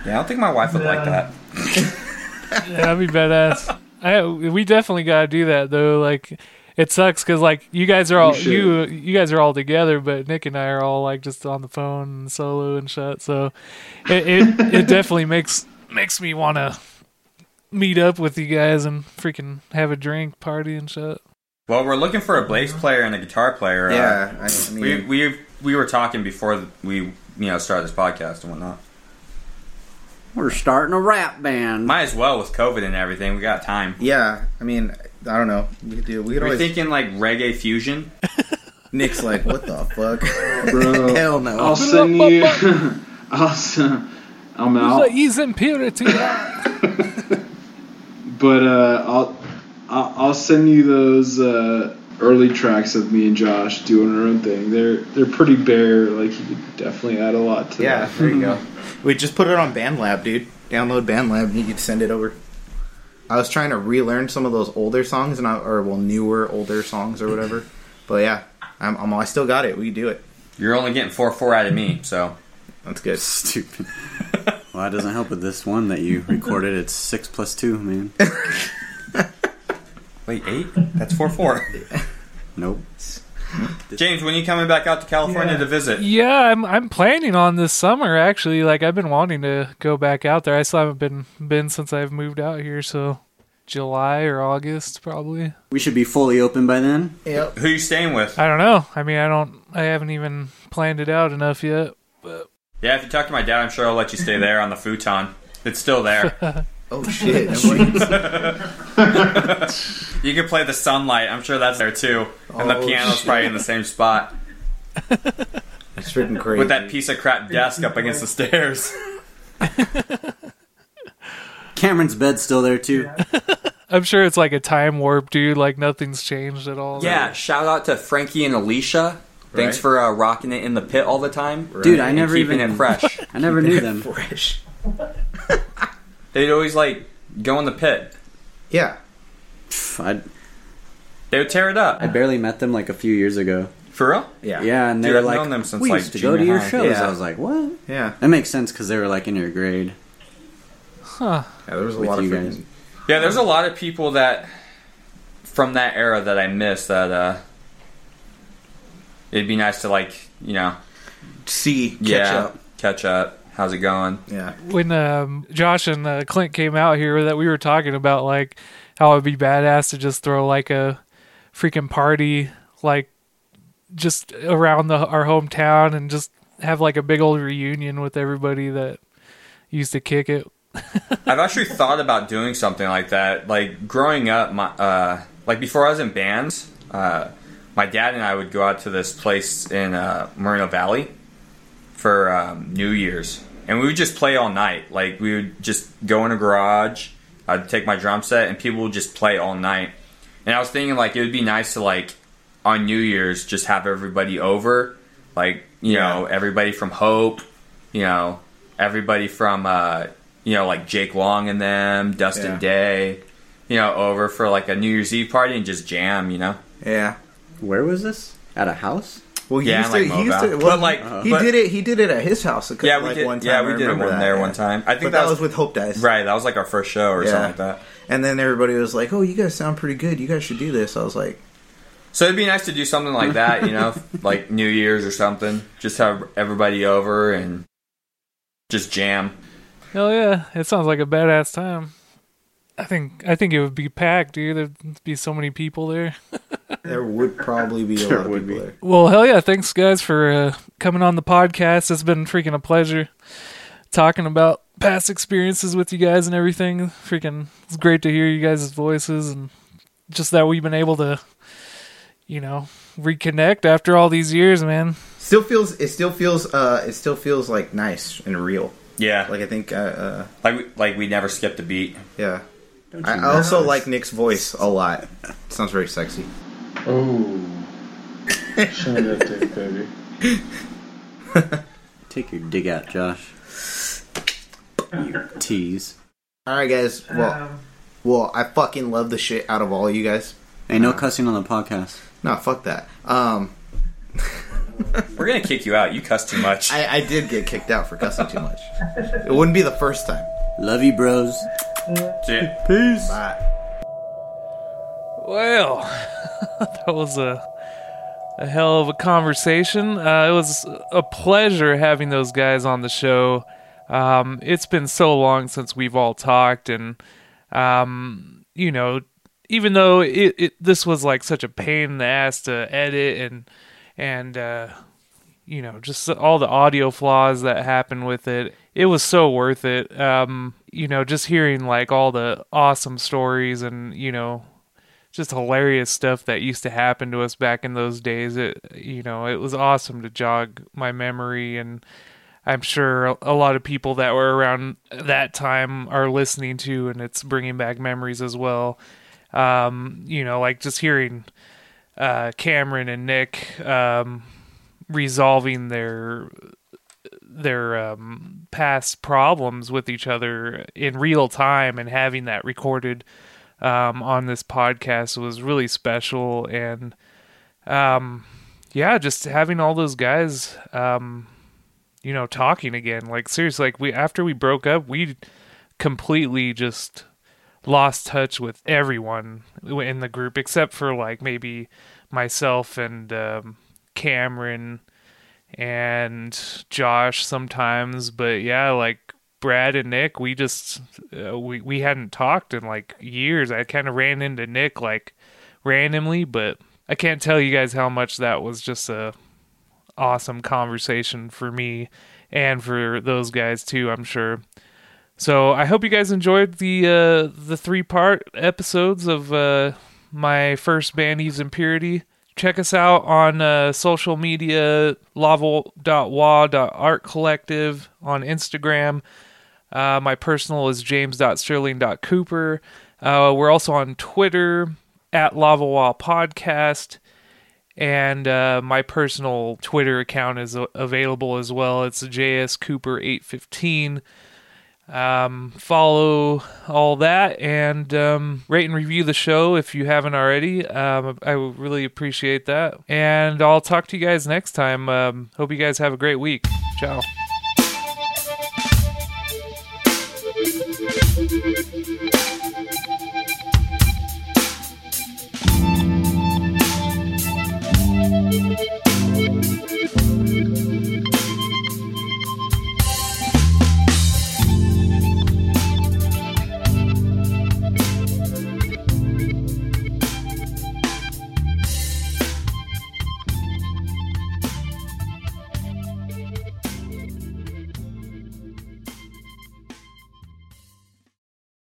Yeah, I don't think my wife would like that. Yeah, that'd be badass. I we definitely gotta do that though. Like, it sucks because like you guys are all should. you you guys are all together, but Nick and I are all like just on the phone and solo and shit. So it it, it definitely makes makes me want to meet up with you guys and freaking have a drink, party and shit. Well, we're looking for a bass player and a guitar player. uh, Yeah, I, I mean, we we we were talking before we you know started this podcast and whatnot. We're starting a rap band. Might as well with COVID and everything. We got time. yeah, I mean, I don't know. We could do. We could We're always. thinking like reggae fusion. Nick's like, what the fuck, Bro, Hell no. I'll send you. I'll send. I'm out. The Eve's Impurity. But uh, I'll I'll I'll send you those uh, early tracks of me and Josh doing our own thing. They're they're pretty bare. Like you could definitely add a lot to Yeah, that. there you go. we just put it on BandLab, dude. Download BandLab and you can send it over. I was trying to relearn some of those older songs and I, or well newer older songs or whatever. but yeah, I'm, I'm I still got it. We can do it. You're only getting four four out of me, so That's good. Stupid. Well, that doesn't help with this one that you recorded. It's six plus two, man. wait eight. That's four four. Nope. James, when you coming back out to California to visit? Yeah, I'm I'm planning on this summer actually. Like I've been wanting to go back out there. I still haven't been been since I've moved out here, so July or August probably. We should be fully open by then. Yep. Who you staying with? I don't know. I mean, I don't I haven't even planned it out enough yet. Yeah, if you talk to my dad, I'm sure I'll let you stay there on the futon. It's still there. Oh shit. You can play the sunlight. I'm sure that's there too, and the Oh, piano's shit. probably in the same spot It's freaking crazy. with that piece of crap desk up against the stairs. Cameron's bed's still there too. I'm sure it's like a time warp, dude. Like nothing's changed at all. Yeah, shout out to Frankie and Alicia. Thanks Right. for uh, rocking it in the pit all the time. Dude, I and never keeping even it fresh. I never knew them. fresh. They'd always like go in the pit. Yeah. I They would tear it up. I barely met them like a few years ago. For real? Yeah. Yeah, and they Dude, were I've like, known them since, we like, used to go to your high." shows. Yeah. I was like, what? Yeah. That makes sense because they were like in your grade. Huh. Yeah, there was a With lot of guys. Yeah, there's a lot of people that from that era that I miss that uh it'd be nice to like, you know, See, catch yeah, up. catch up. How's it going? Yeah. when um, Josh and uh, Clint came out here, that we were talking about like how it'd be badass to just throw like a freaking party, like just around the our hometown, and just have like a big old reunion with everybody that used to kick it. I've actually thought about doing something like that. Like growing up, my uh, like before I was in bands, uh, my dad and I would go out to this place in uh, Moreno Valley for um, New Year's, and we would just play all night. Like we would just go in a garage. I'd take my drum set, and people would just play all night. And I was thinking like it would be nice to like on New Year's just have everybody over, like you know everybody from Hope, you know everybody from uh, you know like Jake Long and them, Dustin Yeah. Day, you know over for like a New Year's Eve party and just jam, you know. Yeah. Where was this? At a house? Well, he Yeah, used like to. He used to. Well, But, like, he but- did it. He did it at his house. A couple, Yeah, we like, did- One time. yeah, we did it one that, there yeah. one time. I think but that that was- was with Hope Dice. Right, that was like our first show or Yeah. something like that. And then everybody was like, "Oh, you guys sound pretty good. You guys should do this." I was like, So it'd be nice to do something like that, you know, like New Year's or something. Just have everybody over and just jam. Hell yeah, it sounds like a badass time. I think I think it would be packed, dude. There'd be so many people there. There would probably be a There lot of would people be. there. Well, hell yeah! Thanks, guys, for uh, coming on the podcast. It's been freaking a pleasure talking about past experiences with you guys and everything. Freaking, it's great to hear you guys' voices and just that we've been able to, you know, reconnect after all these years, man. Still feels it still feels uh it still feels like nice and real. Yeah, like Like I think uh, uh like we, like we never skipped a beat. yeah. Don't I, you I also like Nick's voice a lot. sounds very sexy. Oh. Show me that dick, baby. Take your dig out, Josh. You tease. All right, guys. Well, well, I fucking love the shit out of all of you guys. Hey, no cussing on the podcast. No, fuck that. Um, We're gonna kick you out. You cuss too much. I, I did get kicked out for cussing too much. It wouldn't be the first time. Love you, bros. Shit. Peace. Bye. Well, that was a a hell of a conversation. Uh, it was a pleasure having those guys on the show. Um, it's been so long since we've all talked, and um, you know, even though it, it this was like such a pain in the ass to edit and and uh, you know just all the audio flaws that happened with it it was so worth it. Um you know just hearing like all the awesome stories and you know just hilarious stuff that used to happen to us back in those days it you know it was awesome to jog my memory. And i'm sure a- lot of people that were around that time are listening to and it's bringing back memories as well. Um you know like just hearing uh cameron and nick um resolving their their um, past problems with each other in real time and having that recorded um, on this podcast was really special. And um, yeah just having all those guys um, you know talking again. Like seriously like we after we broke up we completely just lost touch with everyone in the group except for like maybe myself and um, Cameron and Josh sometimes, but yeah, like Brad and Nick, we just uh, we we hadn't talked in like years. I kind of ran into Nick like randomly, but I can't tell you guys how much that was just a awesome conversation for me and for those guys too, I'm sure. So I hope you guys enjoyed the uh, the three part episodes of uh, my first band Eve's Impurity. Check us out on uh, social media, lava.wa.art collective on Instagram. Uh, my personal is james.sterling.cooper. Uh, we're also on Twitter at Lava Wall Podcast. And uh, my personal Twitter account is available as well. It's jscooper815 um, follow all that and um, rate and review the show if you haven't already. Um, I really appreciate that. And I'll talk to you guys next time. Um, hope you guys have a great week. Ciao.